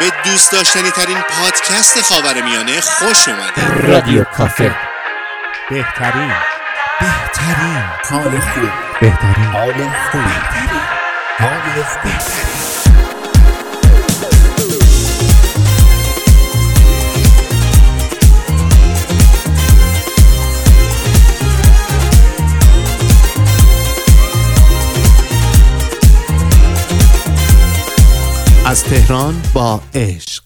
به دوست داشتنی ترین پادکست خاور میانه خوش اومده رادیو کافه. بهترین. بهترین. حال خوب. بهترین. حال خوب. حال خوب. از تهران با عشق.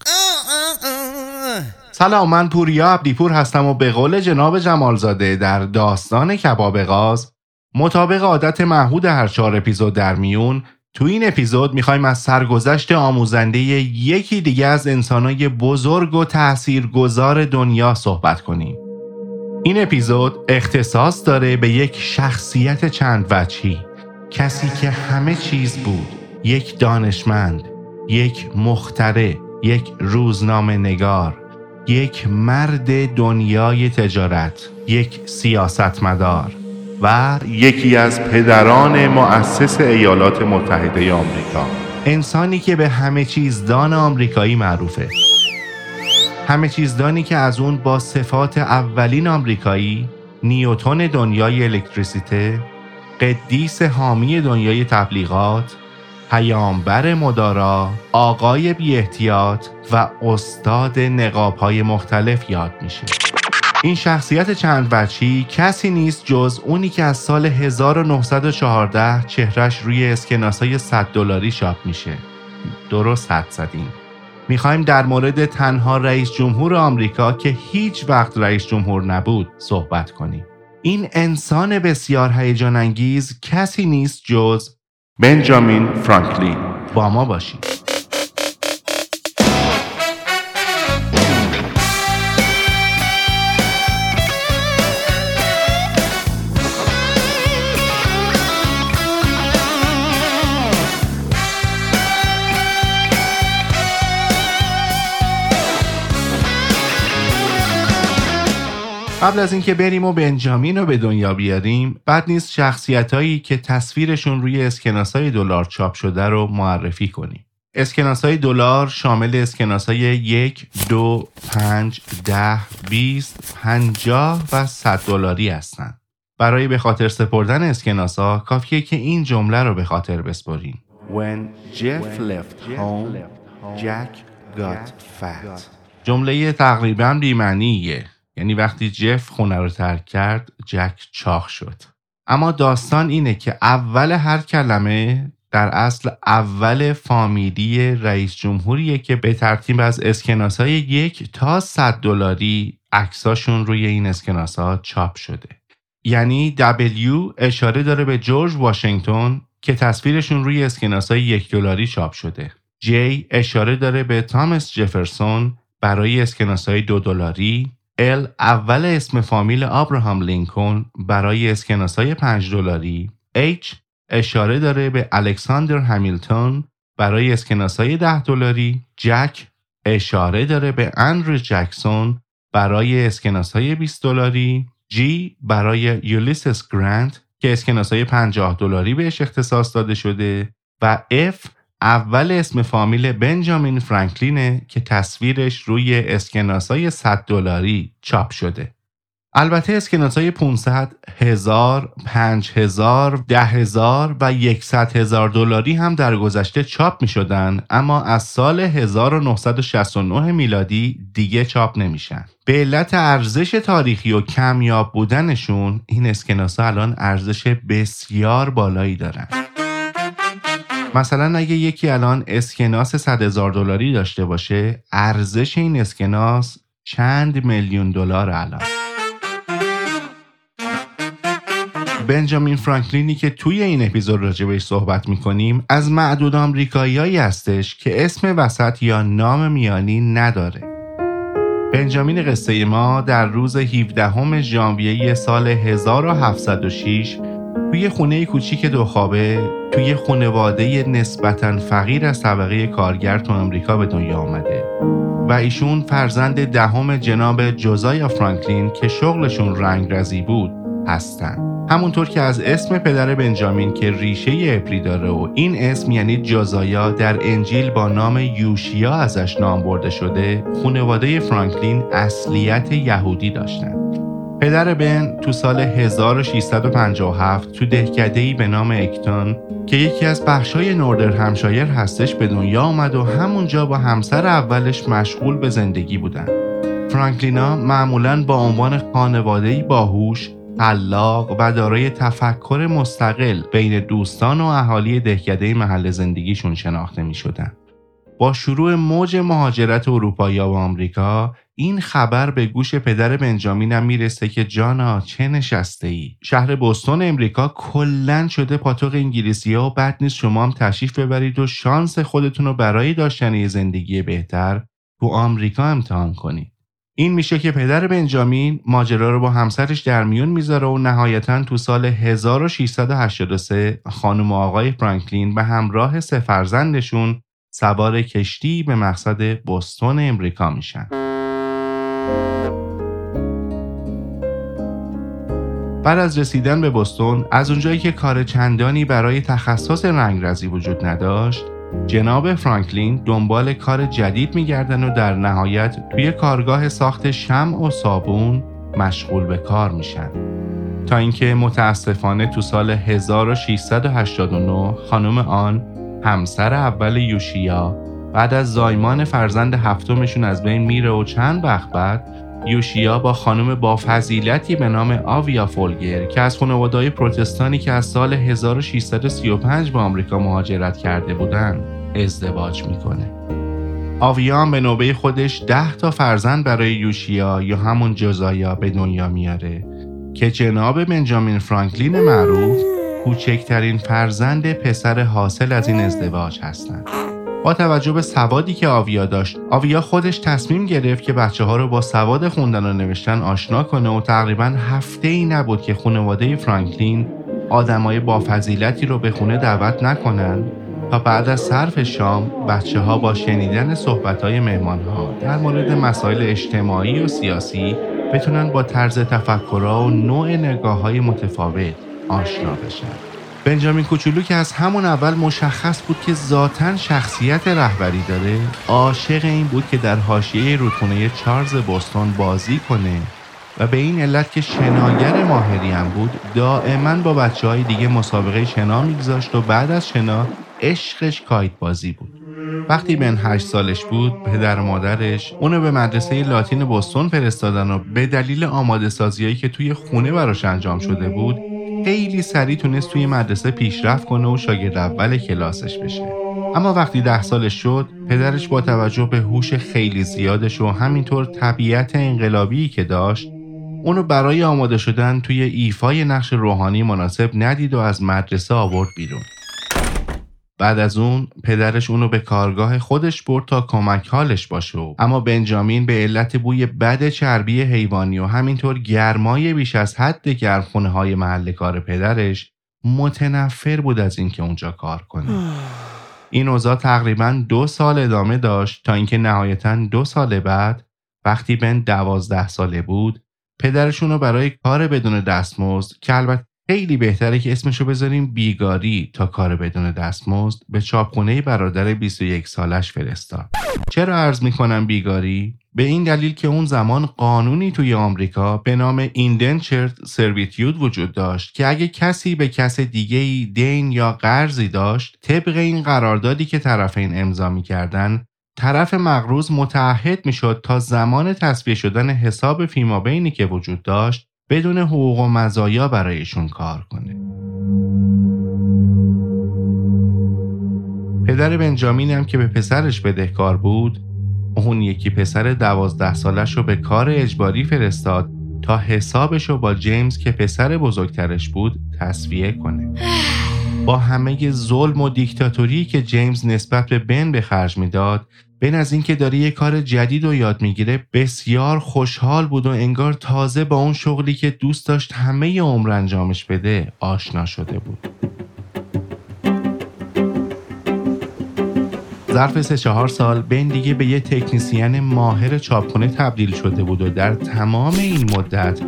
سلام من پوریا عبدیپور هستم و به قول جناب جمالزاده در داستان کباب غاز مطابق عادت محمود هر چهار اپیزود در میون تو این اپیزود می‌خوایم از سرگذشت آموزنده یکی دیگه از انسانای بزرگ و تاثیرگذار دنیا صحبت کنیم. این اپیزود اختصاص داره به یک شخصیت چند وجهی. کسی که همه چیز بود یک دانشمند یک مختره یک روزنامه نگار یک مرد دنیای تجارت یک سیاستمدار و یکی از پدران مؤسس ایالات متحده آمریکا. انسانی که به همه چیز دان آمریکایی معروفه. همه چیز دانی که از اون با صفات اولین آمریکایی نیوتون دنیای الکتریسیته قدیس حامی دنیای تبلیغات پیامبر مدارا آقای بی احتیاط و استاد نقاب های مختلف یاد میشه. این شخصیت چند وچی کسی نیست جز اونی که از سال 1914 چهرش روی اسکناس های 100 دلاری چاپ میشه. درست حد زدیم. می‌خوایم در مورد تنها رئیس جمهور آمریکا که هیچ وقت رئیس جمهور نبود صحبت کنیم. این انسان بسیار هیجان انگیز کسی نیست جز بنجامین فرانکلین. با ما باشید. قبل از اینکه بریم و بنجامین رو به دنیا بیاریم بعد نیست شخصیت هایی که تصویرشون روی اسکناس های دلار چاپ شده رو معرفی کنیم اسکناس های دلار شامل اسکناس های یک، دو، پنج، ده، بیست، پنجاه و صد دلاری هستند. برای به خاطر سپردن اسکناس ها کافیه که این جمله رو به خاطر بسپرین. When Jeff left home, Jack got fat. جمله تقریبا بیمعنیه یعنی وقتی جف خونه رو ترک کرد جک چاخ شد. اما داستان اینه که اول هر کلمه در اصل اول فامیلی رئیس جمهوریه که به ترتیب از اسکناس های یک تا صد دلاری عکساشون روی این اسکناس ها چاپ شده. یعنی W اشاره داره به جورج واشنگتن که تصویرشون روی اسکناس های یک دلاری چاپ شده. J اشاره داره به تامس جفرسون برای اسکناس های دو دلاری ال اول اسم فامیل آبراهام لینکلن برای اسکناس های 5 دلاری. H اشاره داره به الکساندر همیلتون برای اسکناس های 10 دلاری. جک اشاره داره به اندرو جکسون برای اسکناس های 20 دلاری. G برای یولیسس گرانت که اسکناس های 50 دلاری بهش اختصاص داده شده. و F اول اسم فامیل بنجامین فرانکلینه که تصویرش روی اسکناسای 100 دلاری چاپ شده. البته اسکناس های 500 هزار، 5000 هزار و 100 هزار دلاری هم در گذشته چاپ می شدن اما از سال 1969 میلادی دیگه چاپ نمیشن. به علت ارزش تاریخی و کمیاب بودنشون این اسکناس ها الان ارزش بسیار بالایی دارن. مثلا اگه یکی الان اسکناس 100 هزار دلاری داشته باشه ارزش این اسکناس چند میلیون دلار الان؟ بنجامین فرانکلینی که توی این اپیزود راجبش صحبت می‌کنیم از معدود آمریکاییایی هستش که اسم وسط یا نام میانی نداره. بنجامین قصه ما در روز 17 ژانویه سال 1706 توی خونه کوچیک دو خوابه توی خانواده نسبتا فقیر از طبقه کارگر تو امریکا به دنیا آمده و ایشون فرزند دهم جناب جوزایا فرانکلین که شغلشون رنگرزی بود هستند. همونطور که از اسم پدر بنجامین که ریشه ابری داره و این اسم یعنی جازایا در انجیل با نام یوشیا ازش نام برده شده خانواده فرانکلین اصلیت یهودی داشتند. پدر بن تو سال 1657 تو دهکده‌ای به نام اکتون که یکی از بخشای نوردر همشایر هستش به دنیا آمد و همونجا با همسر اولش مشغول به زندگی بودن. فرانکلینا معمولا با عنوان خانواده‌ای باهوش خلاق و دارای تفکر مستقل بین دوستان و اهالی دهکده محل زندگیشون شناخته می شدن. با شروع موج مهاجرت اروپایی و آمریکا این خبر به گوش پدر بنجامینم می‌رسه که جانا چه نشسته ای شهر بوستون امریکا کلا شده پاتوق انگلیسی ها و بعد نیست شما هم تشریف ببرید و شانس خودتون رو برای داشتن زندگی بهتر تو آمریکا امتحان کنید این میشه که پدر بنجامین ماجرا رو با همسرش در میون می‌ذاره و نهایتا تو سال 1683 خانم و آقای فرانکلین به همراه سه فرزندشون سوار کشتی به مقصد بوستون امریکا میشن. بعد از رسیدن به بوستون از اونجایی که کار چندانی برای تخصص رنگرزی وجود نداشت جناب فرانکلین دنبال کار جدید میگردن و در نهایت توی کارگاه ساخت شمع و صابون مشغول به کار میشن. تا اینکه متاسفانه تو سال 1689 خانم آن همسر اول یوشیا بعد از زایمان فرزند هفتمشون از بین میره و چند وقت بعد یوشیا با خانم با فضیلتی به نام آویا فولگر که از خانواده‌های پروتستانی که از سال 1635 به آمریکا مهاجرت کرده بودند ازدواج می‌کنه. آویا به نوبه خودش ده تا فرزند برای یوشیا یا همون جزایا به دنیا میاره که جناب بنجامین فرانکلین معروف کوچکترین فرزند پسر حاصل از این ازدواج هستند. با توجه به سوادی که آویا داشت آویا خودش تصمیم گرفت که بچه ها رو با سواد خوندن و نوشتن آشنا کنه و تقریبا هفته ای نبود که خانواده فرانکلین آدمای با فضیلتی رو به خونه دعوت نکنن تا بعد از صرف شام بچه ها با شنیدن صحبت های مهمان ها در مورد مسائل اجتماعی و سیاسی بتونن با طرز تفکرها و نوع نگاه های متفاوت آشنا بشن. بنجامین کوچولو که از همون اول مشخص بود که ذاتا شخصیت رهبری داره عاشق این بود که در حاشیه رودخونه چارلز بوستون بازی کنه و به این علت که شناگر ماهری هم بود دائما با بچه های دیگه مسابقه شنا میگذاشت و بعد از شنا عشقش کایت بازی بود. وقتی بن هشت سالش بود پدر و مادرش اونو به مدرسه لاتین بوستون فرستادن و به دلیل آماده سازیایی که توی خونه براش انجام شده بود خیلی سریع تونست توی مدرسه پیشرفت کنه و شاگرد اول کلاسش بشه. اما وقتی ده سالش شد پدرش با توجه به هوش خیلی زیادش و همینطور طبیعت انقلابی که داشت اونو برای آماده شدن توی ایفای نقش روحانی مناسب ندید و از مدرسه آورد بیرون. بعد از اون پدرش اونو به کارگاه خودش برد تا کمک حالش باشه. اما بنجامین به علت بوی بد چربی حیوانی و همینطور گرمای بیش از حد گرمخونه های محل کار پدرش متنفر بود از اینکه اونجا کار کنه. این اوضاع تقریبا دو سال ادامه داشت تا اینکه نهایتا دو سال بعد وقتی بن دوازده ساله بود پدرشون رو برای کار بدون دستمزد که البته خیلی بهتره که اسمشو بذاریم بیگاری تا کار بدون دستمزد به چاپخونه برادر 21 سالش فرستاد. چرا عرض می‌کنم بیگاری؟ به این دلیل که اون زمان قانونی توی آمریکا به نام ایندنچرد سرویتیود وجود داشت که اگه کسی به کس دیگه ای دین یا قرضی داشت طبق این قراردادی که طرفین امضا می‌کردن طرف مقروض متعهد می‌شد تا زمان تصویه شدن حساب فیما بینی که وجود داشت بدون حقوق و مزایا برایشون کار کنه. پدر بنجامین هم که به پسرش بدهکار بود اون یکی پسر دوازده سالش رو به کار اجباری فرستاد تا حسابش رو با جیمز که پسر بزرگترش بود تصویه کنه. با همه ظلم و دیکتاتوری که جیمز نسبت به بن به خرج می‌داد بین از اینکه داره یه کار جدید رو یاد می‌گیره بسیار خوشحال بود و انگار تازه با اون شغلی که دوست داشت همه عمر انجامش بده آشنا شده بود. ظرف سه چهار سال بن دیگه به یه تکنیسیان ماهر چاپخونه تبدیل شده بود و در تمام این مدت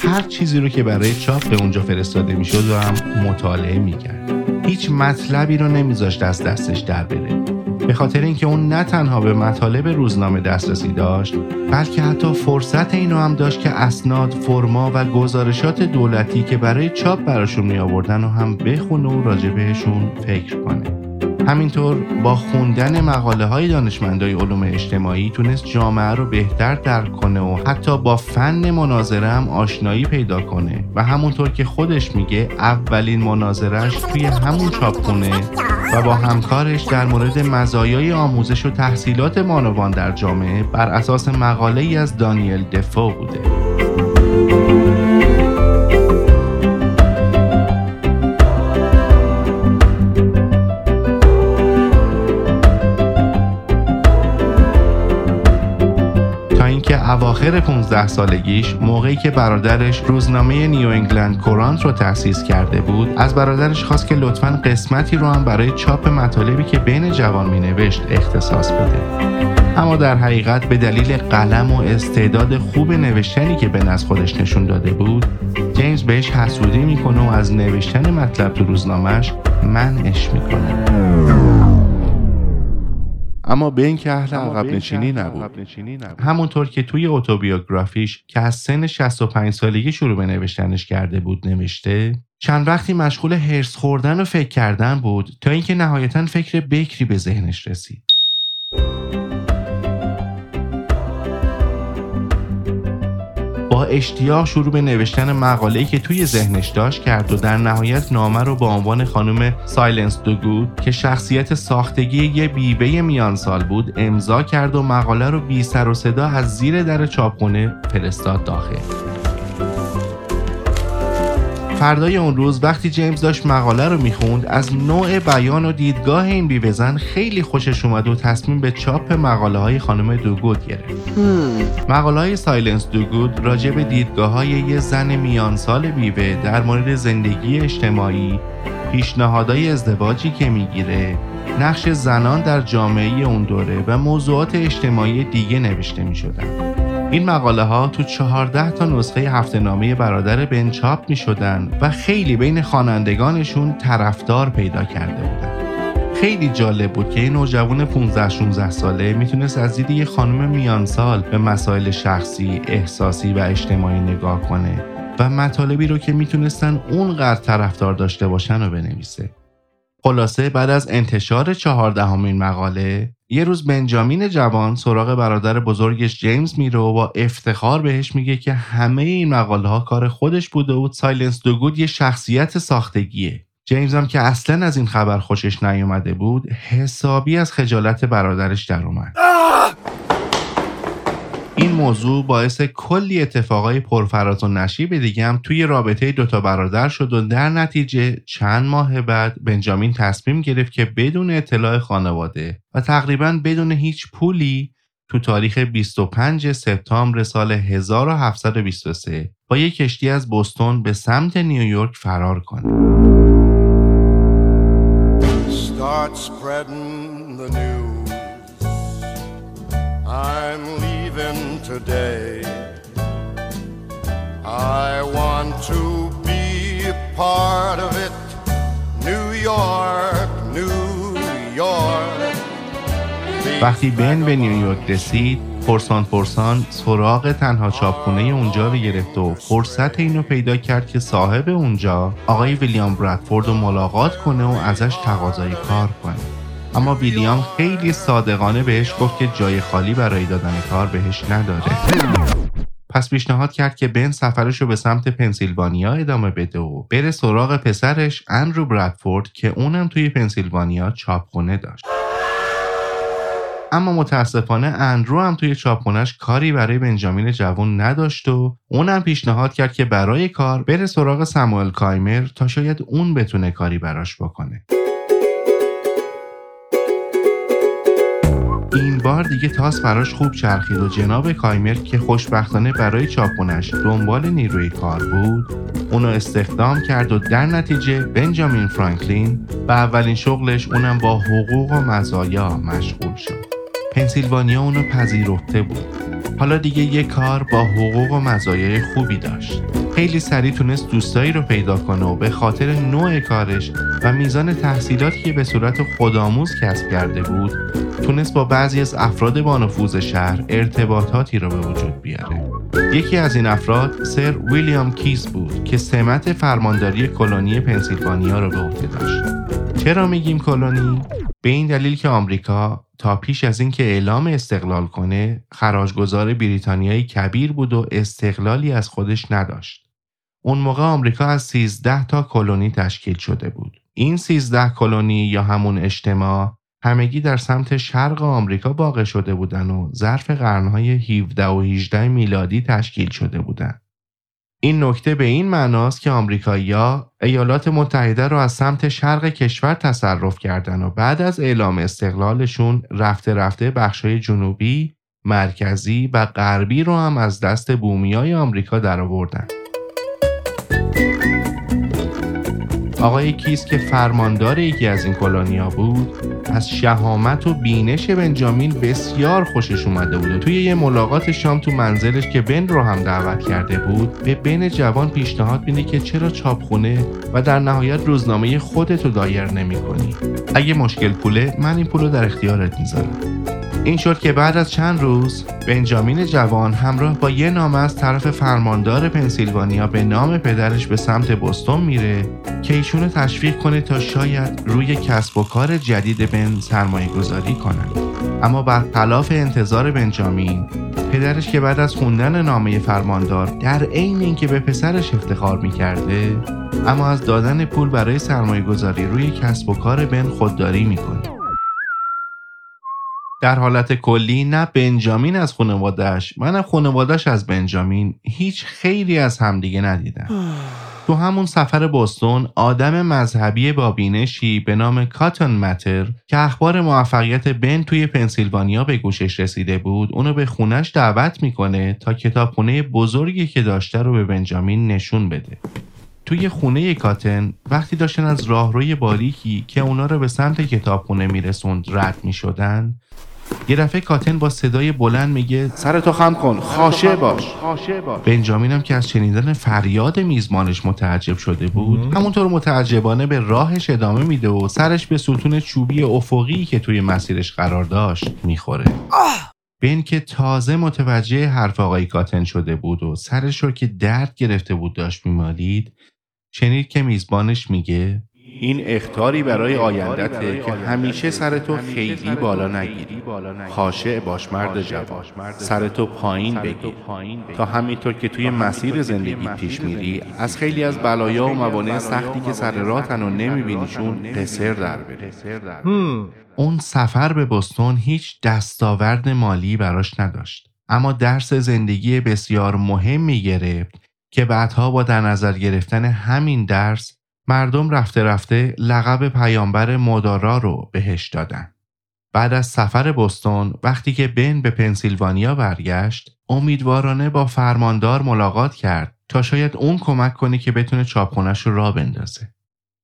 هر چیزی رو که برای چاپ به اونجا فرستاده می‌شد و هم مطالعه می‌کرد. هیچ مطلبی رو نمیذاشت از دستش در بره. به خاطر اینکه اون نه تنها به مطالب روزنامه دسترسی داشت بلکه حتی فرصت اینو هم داشت که اسناد، فرما و گزارشات دولتی که برای چاپ براشون می آوردن و هم بخونه و راجع بهشون فکر کنه. همینطور با خوندن مقاله های دانشمندای علوم اجتماعی تونست جامعه رو بهتر درک کنه و حتی با فن مناظره هم آشنایی پیدا کنه. و همونطور که خودش میگه اولین مناظرش توی همون چاپخونه و با همکارش در مورد مزایای آموزش و تحصیلات بانوان در جامعه بر اساس مقاله ای از دانیل دفو بوده. اواخر 15 سالگیش موقعی که برادرش روزنامه نیو انگلند کورانت رو تأسیس کرده بود از برادرش خواست که لطفا قسمتی رو هم برای چاپ مطالبی که بین جوان می نوشت اختصاص بده. اما در حقیقت به دلیل قلم و استعداد خوب نوشتنی که بن از خودش نشون داده بود جیمز بهش حسودی می‌کنه و از نوشتن مطلب تو روزنامهش منعش می‌کنه. اما به این که اهل عقب نشینی نبود. همونطور که توی اتوبیوگرافیش که از سن 65 سالگی شروع به نوشتنش کرده بود نوشته چند وقتی مشغول هرس خوردن و فکر کردن بود تا اینکه نهایتا فکر بکری به ذهنش رسید. با اشتیاق شروع به نوشتن مقاله‌ای که توی ذهنش داشت کرد و در نهایت نامه رو با عنوان خانم سایلنس دو گود که شخصیت ساختگی یه میان سال بود امضا کرد و مقاله رو بی سر و صدا از زیر در چاپخونه فرستاد داخل. فردای اون روز وقتی جیمز داشت مقاله رو می‌خوند از نوع بیان و دیدگاه این بیوهزن خیلی خوشش اومد و تصمیم به چاپ مقاله های خانم دوگود گرفت. مقاله های سایلنس دوگود راجع به دیدگاه های یه زن میانسال بیوه در مورد زندگی اجتماعی پیشنهادهای ازدواجی که می‌گیره نقش زنان در جامعه اون دوره و موضوعات اجتماعی دیگه نوشته می این مقاله ها تو 14 تا نسخه هفته نامه برادر بن چاپ می شدن و خیلی بین خوانندگانشون طرفدار پیدا کرده بودن. خیلی جالب بود که این نوجوان 15 16 ساله می‌تونست از دید یه خانم میانسال به مسائل شخصی، احساسی و اجتماعی نگاه کنه و مطالبی رو که می‌تونستن اونقدر طرفدار داشته باشن رو بنویسه. خلاصه بعد از انتشار چهاردهمین مقاله یه روز بنجامین جوان سراغ برادر بزرگش جیمز میره و با افتخار بهش میگه که همه این مقاله ها کار خودش بوده و سایلنس دوگود یه شخصیت ساختگیه. جیمز هم که اصلا از این خبر خوشش نیومده بود حسابی از خجالت برادرش در اومد. این موضوع باعث کلی اتفاقای پرفراز و نشیب دیگه هم توی رابطه دوتا برادر شد و در نتیجه چند ماه بعد بنجامین تصمیم گرفت که بدون اطلاع خانواده و تقریبا بدون هیچ پولی تو تاریخ 25 سپتامبر سال 1723 با یک کشتی از بوستون به سمت نیویورک فرار کنه. Start today. I want to be a part of it. New York, New York. وقتی بن به نیویورک رسید پرسان پرسان سراغ تنها چاپخونه اونجا رو گرفت و فرصت اینو پیدا کرد که صاحب اونجا آقای ویلیام برادفورد رو ملاقات کنه و ازش تقاضای کار کنه اما ویلیام خیلی صادقانه بهش گفت که جای خالی برای دادن کار بهش نداره. پس پیشنهاد کرد که بن سفرش رو به سمت پنسیلوانیا ادامه بده و بره سراغ پسرش اندرو برادفورد که اونم توی پنسیلوانیا چاپخونه داشت. اما متاسفانه اندرو هم توی چاپخونش کاری برای بنجامین جوان نداشت و اونم پیشنهاد کرد که برای کار بره سراغ ساموئل کایمر تا شاید اون بتونه کاری براش بکنه. این بار دیگه تاس براش خوب چرخید و جناب کایمر که خوشبختانه برای چاپخونش دنبال نیروی کار بود اونو استخدام کرد و در نتیجه بنجامین فرانکلین به اولین شغلش اونم با حقوق و مزایا مشغول شد. پنسیلوانیا اونو پذیرفته بود. حالا دیگه یه کار با حقوق و مزایای خوبی داشت. خیلی سریع تونست دوستایی رو پیدا کنه و به خاطر نوع کارش و میزان تحصیلاتی که به صورت خودآموز کسب کرده بود تونست با بعضی از افراد با نفوذ شهر ارتباطاتی رو به وجود بیاره. یکی از این افراد سر ویلیام کیس بود که سمت فرمانداری کلونی پنسیلوانیا رو به عهده داشت. چرا میگیم کلونی؟ به این دلیل که آمریکا تا پیش از اینکه اعلام استقلال کنه خراجگذار بریتانیایی کبیر بود و استقلالی از خودش نداشت. اون موقع آمریکا از 13 تا کلونی تشکیل شده بود. این 13 کلونی یا همون اجتماع همگی در سمت شرق آمریکا واقع شده بودند و ظرف قرنهای 17 و 18 میلادی تشکیل شده بودند. این نکته به این معناست که آمریکایی‌ها ایالات متحده را از سمت شرق کشور تصرف کردند و بعد از اعلام استقلالشون رفته رفته بخشای جنوبی، مرکزی و غربی رو هم از دست بومیای آمریکا درآوردند. آقای کیس که فرماندار یکی از این کلونیا بود از شهامت و بینش بنجامین بسیار خوشش اومده بود توی یه ملاقات شام تو منزلش که بن رو هم دعوت کرده بود به بن جوان پیشنهاد میده که چرا چاپخونه و در نهایت روزنامه خودتو دایر نمی کنی اگه مشکل پوله من این پولو در اختیارت می‌ذارم. این شد که بعد از چند روز بنجامین جوان همراه با یه نامه از طرف فرماندار پنسیلوانیا به نام پدرش به سمت بستون میره که ایشونو تشویق کنه تا شاید روی کسب و کار جدید بن سرمایه گذاری کنن. اما برخلاف انتظار بنجامین پدرش که بعد از خوندن نامه فرماندار در عین اینکه به پسرش افتخار می‌کرده اما از دادن پول برای سرمایه گذاری روی کسب و کار بن خودداری می‌کنه. در حالت کلی نه بنجامین از خانوادهش نه خانوادهش از بنجامین هیچ خیری از همدیگه ندیدن تو همون سفر بوستون آدم مذهبی با بینشی به نام کاتون متر که اخبار موفقیت بن توی پنسیلوانیا به گوشش رسیده بود اونو به خونش دعوت می‌کنه تا کتابخونه بزرگی که داشته رو به بنجامین نشون بده. توی خونه کاتن وقتی داشتن از راهروی باریکی که اونا رو به سمت کتابخونه میرسوند رد می‌شدن یه دفعه کاتن با صدای بلند میگه سرتو خم کن خاشه باش. بنجامین هم که از شنیدن فریاد میزبانش متعجب شده بود. همونطور متعجبانه به راهش ادامه میده و سرش به ستون چوبی افقی که توی مسیرش قرار داشت می‌خوره. بن که تازه متوجه حرف آقای کاتن شده بود و سرش رو که درد گرفته بود داشت میمالید شنید که میزبانش میگه این اختاری برای آیندته که همیشه سرتو خیلی بالا نگیری. خاشع باش مرد جوان. سرتو پایین بگیر. تا همینطور که توی مسیر زندگی پیش میری. از خیلی از بلایا و موانع سختی که سر راهتن و نمیبینیشون قصر در بره. اون سفر به بستون هیچ دستاورد مالی براش نداشت. اما درس زندگی بسیار مهمی گرفت که بعدها با در نظر گرفتن همین درس مردم رفته رفته لقب پیامبر مدارا رو بهش دادن. بعد از سفر بستون وقتی که بن به پنسیلوانیا برگشت امیدوارانه با فرماندار ملاقات کرد تا شاید اون کمک کنه که بتونه چاپخونش رو را بندازه.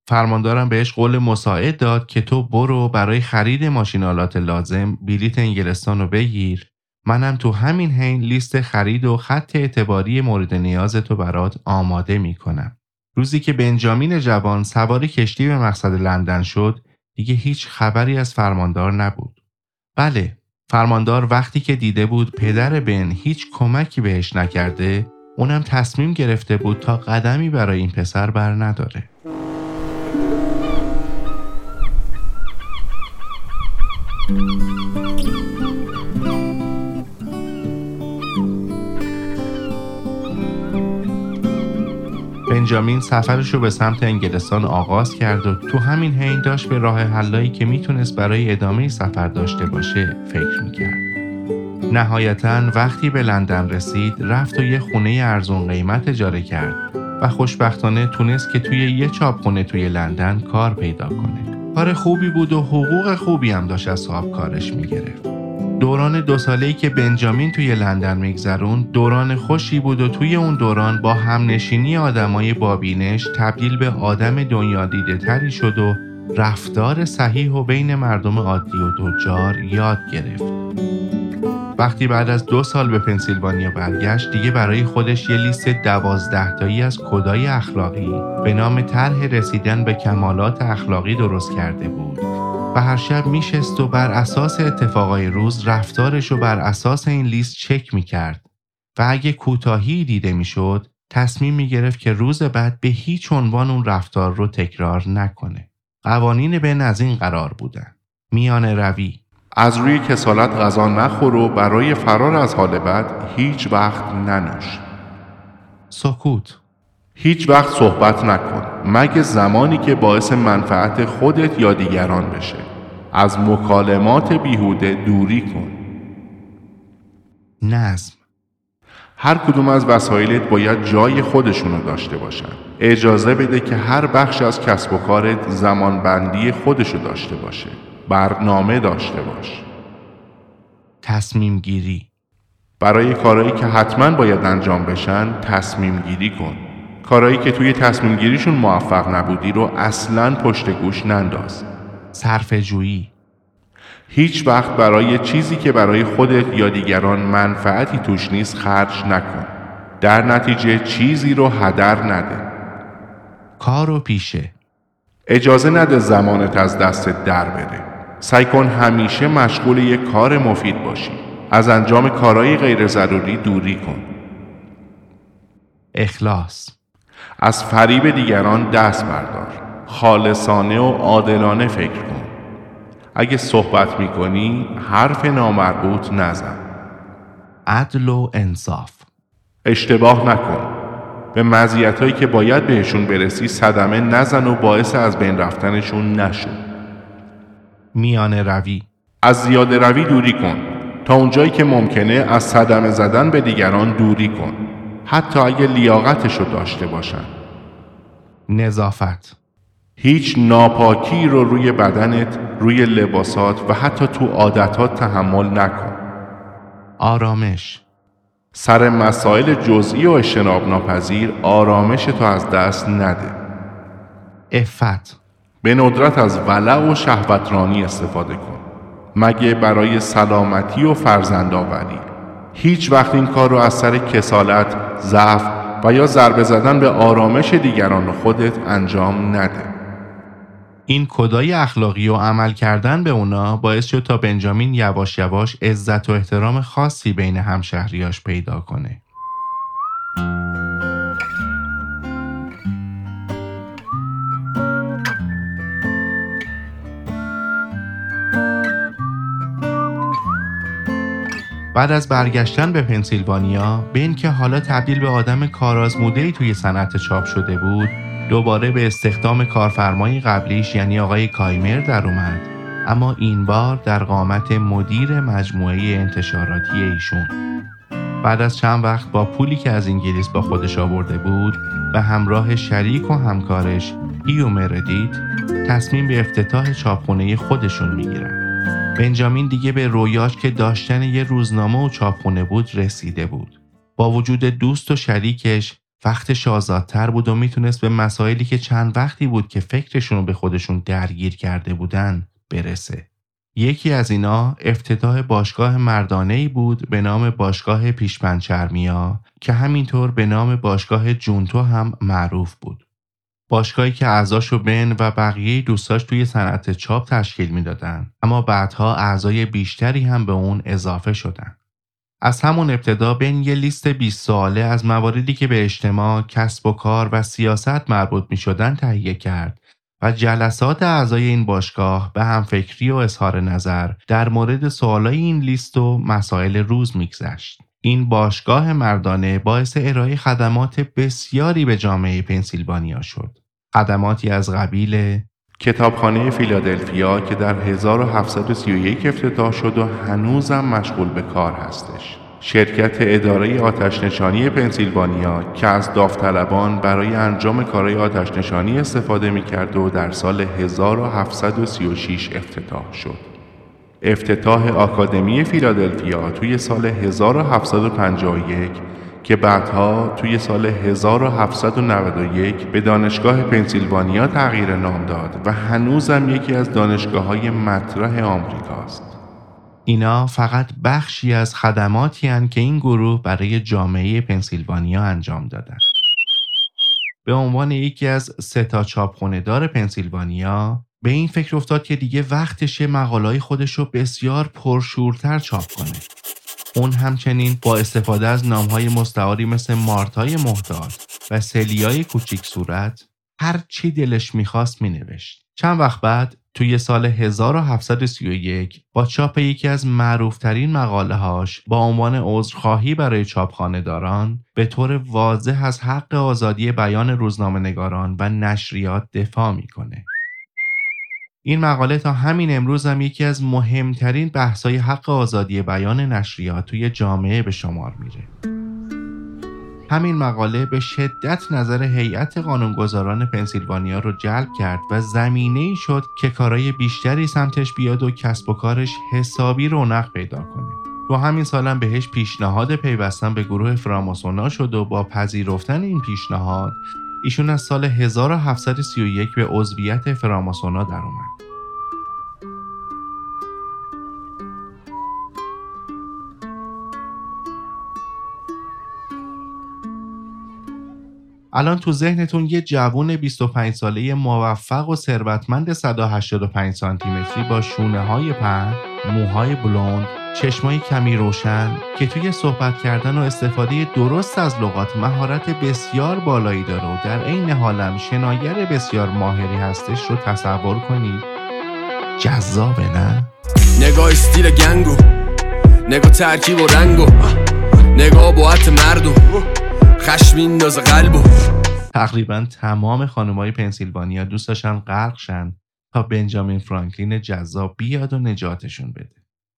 فرماندارم بهش قول مساعد داد که تو برو برای خرید ماشینالات لازم بلیت انگلستان رو بگیر منم تو همین حین لیست خرید و خط اعتباری مورد نیاز تو برات آماده می‌کنم. روزی که بنجامین جوان سوار کشتی به مقصد لندن شد دیگه هیچ خبری از فرماندار نبود. بله فرماندار وقتی که دیده بود پدر بن هیچ کمکی بهش نکرده اونم تصمیم گرفته بود تا قدمی برای این پسر بر نداره. بنجامین سفرش رو به سمت انگلستان آغاز کرد و تو همین حین داشت به راه حلایی که می‌تونست برای ادامه سفر داشته باشه فکر می‌کرد. نهایتا وقتی به لندن رسید رفت و یه خونه ارزون قیمت اجاره کرد و خوشبختانه تونست که توی یه چاپخونه توی لندن کار پیدا کنه. کار خوبی بود و حقوق خوبی هم داشت از صاحب کارش می‌گرفت. دوران دو ساله‌ای که بنجامین توی لندن میگذرون دوران خوشی بود و توی اون دوران با همنشینی آدمای بابینش تبدیل به آدم دنیا دیده تری شد و رفتار صحیح و بین مردم عادی و تجار یاد گرفت. وقتی بعد از دو سال به پنسیلوانیا برگشت دیگه برای خودش یه لیست دوازده تایی از کدای اخلاقی به نام طرح رسیدن به کمالات اخلاقی درست کرده بود و هر شب میشست و بر اساس اتفاقای روز رفتارش رو بر اساس این لیست چک می‌کرد و اگه کوتاهی دیده می‌شد تصمیم می‌گرفت که روز بعد به هیچ عنوان اون رفتار رو تکرار نکنه. قوانین بن از این قرار بودن. میان روی از روی کسالت غذا نخور و برای فرار از حال بد هیچ وقت ننوش سکوت هیچ وقت صحبت نکن مگه زمانی که باعث منفعت خودت یا دیگران بشه. از مکالمات بیهوده دوری کن. نظم. هر کدوم از وسایلت باید جای خودشونو داشته باشن. اجازه بده که هر بخش از کسب و کارت زمانبندی خودشو داشته باشه. برنامه داشته باش. تصمیم گیری. برای کارهایی که حتما باید انجام بشن تصمیم گیری کن. کارهایی که توی تصمیم گیریشون موفق نبودی رو اصلا پشت گوش ننداز. صرف جویی. هیچ وقت برای چیزی که برای خودت یا دیگران منفعتی توش نیست خرج نکن. در نتیجه چیزی رو هدر نده. کار و پیشه. اجازه نده زمانت از دستت در بره. سعی کن همیشه مشغول یک کار مفید باشی. از انجام کارهای غیر ضروری دوری کن. اخلاص. از فریب دیگران دست بردار. خالصانه و عادلانه فکر کن. اگه صحبت می‌کنی حرف نامربوط نزن. عدل و انصاف. اشتباه نکن. به مزیتایی که باید بهشون برسی صدمه نزن و باعث از بین رفتنشون نشو. میان روی. از زیاده روی دوری کن. تا اونجایی که ممکنه از صدمه زدن به دیگران دوری کن. حتی اگه لیاقتشو داشته باشن نظافت هیچ ناپاکی رو روی بدنت، روی لباسات و حتی تو عادتات تحمل نکن. آرامش سر مسائل جزئی و اجتناب ناپذیر آرامش تو از دست نده. افت به ندرت از ولع و شهوترانی استفاده کن. مگه برای سلامتی و فرزندآوری. هیچ وقت این کار رو از سر کسالت، ضعف و یا ضربه زدن به آرامش دیگران خودت انجام نده. این کدای اخلاقی و عمل کردن به اونا باعث شد تا بنجامین یواش یواش عزت و احترام خاصی بین همشهریاش پیدا کنه. بعد از برگشتن به پنسیلوانیا به اینکه حالا تبدیل به آدم کارآزموده‌ای توی صنعت چاپ شده بود دوباره به استخدام کارفرمای قبلیش یعنی آقای کایمر در اومد. اما این بار در قامت مدیر مجموعه انتشاراتی ایشون. بعد از چند وقت با پولی که از انگلیس با خودش آورده بود به همراه شریک و همکارش ایو مردیت تصمیم به افتتاح چاپخونه خودشون می‌گیرن. بنجامین دیگه به رویاش که داشتن یه روزنامه و چاپخونه بود رسیده بود با وجود دوست و شریکش وقتش آزادتر بود و می‌تونست به مسائلی که چند وقتی بود که فکرشون رو به خودشون درگیر کرده بودن برسه. یکی از اینا افتتاح باشگاه مردانه ای بود به نام باشگاه پیشپنچرمیا که همینطور به نام باشگاه جونتو هم معروف بود. باشگاهی که اعضاشو بن و بقیه دوستاش توی صنعت چاپ تشکیل می‌دادن اما بعدها اعضای بیشتری هم به اون اضافه شدن. از همون ابتدا بین یه لیست 20 ساله از مواردی که به اجتماع، کسب و کار و سیاست مربوط می شدن تهیه کرد و جلسات اعضای این باشگاه به همفکری و اظهار نظر در مورد سوالای این لیست و مسائل روز میگذشت. این باشگاه مردانه باعث ارائه خدمات بسیاری به جامعه پنسیلوانیا شد. خدماتی از قبیل کتابخانه فیلادلفیا که در 1731 افتتاح شد و هنوزم مشغول به کار هستش. شرکت اداره آتشنشانی پنسیلوانیا که از داوطلبان برای انجام کارهای آتشنشانی استفاده می‌کرد و در سال 1736 افتتاح شد. افتتاح آکادمی فیلادلفیا توی سال 1751 که بعدها توی سال 1791 به دانشگاه پنسیلوانیا تغییر نام داد و هنوزم یکی از دانشگاه های مطرح آمریکاست. اینا فقط بخشی از خدماتی هن که این گروه برای جامعه پنسیلوانیا انجام دادن. به عنوان یکی از سه تا چاپخونه‌دار پنسیلوانیا به این فکر افتاد که دیگه وقتشه مقالای خودش رو بسیار پرشورتر چاپ کنه. اون همچنین با استفاده از نامهای مستعاری مثل مارتای محتاط و سلیای کوچیک صورت هر چی دلش می‌خواست مینوشت. چند وقت بعد توی سال 1731 با چاپ یکی از معروفترین مقاله هاش با عنوان عذرخواهی برای چاپخانه داران به طور واضح از حق آزادی بیان روزنامه نگاران و نشریات دفاع می‌کنه. این مقاله تا همین امروز هم یکی از مهمترین بحث‌های حق آزادی بیان نشریات توی جامعه به شمار میره. همین مقاله به شدت نظر هیئت قانونگذاران پنسیلوانیا رو جلب کرد و زمینه ای شد که کارای بیشتری سمتش بیاد و کسب و کارش حسابی رونق پیدا کنه. تو همین سالم بهش پیشنهاد پیوستن به گروه فراماسونا شد و با پذیرفتن این پیشنهاد ایشون از سال 1731 به عضویت فراماسونا در اومد. الان تو ذهنتون یه جوون 25 ساله موفق و ثروتمند 185 سانتی متری با شونه های پهن، موهای بلوند، چشمای کمی روشن که توی صحبت کردن و استفاده درست از لغات مهارت بسیار بالایی داره و در عین حالم شناگر بسیار ماهری هستش رو تصور کنید. جذابه نه؟ نگاه استیل گنگو نگاه ترکیب و رنگو نگاه باعت مردو. خشم قلبو. تقریبا تمام خانمای پنسیلوانیا دوست داشتن غرق شن تا بنجامین فرانکلین جذاب بیاد و نجاتشون بده.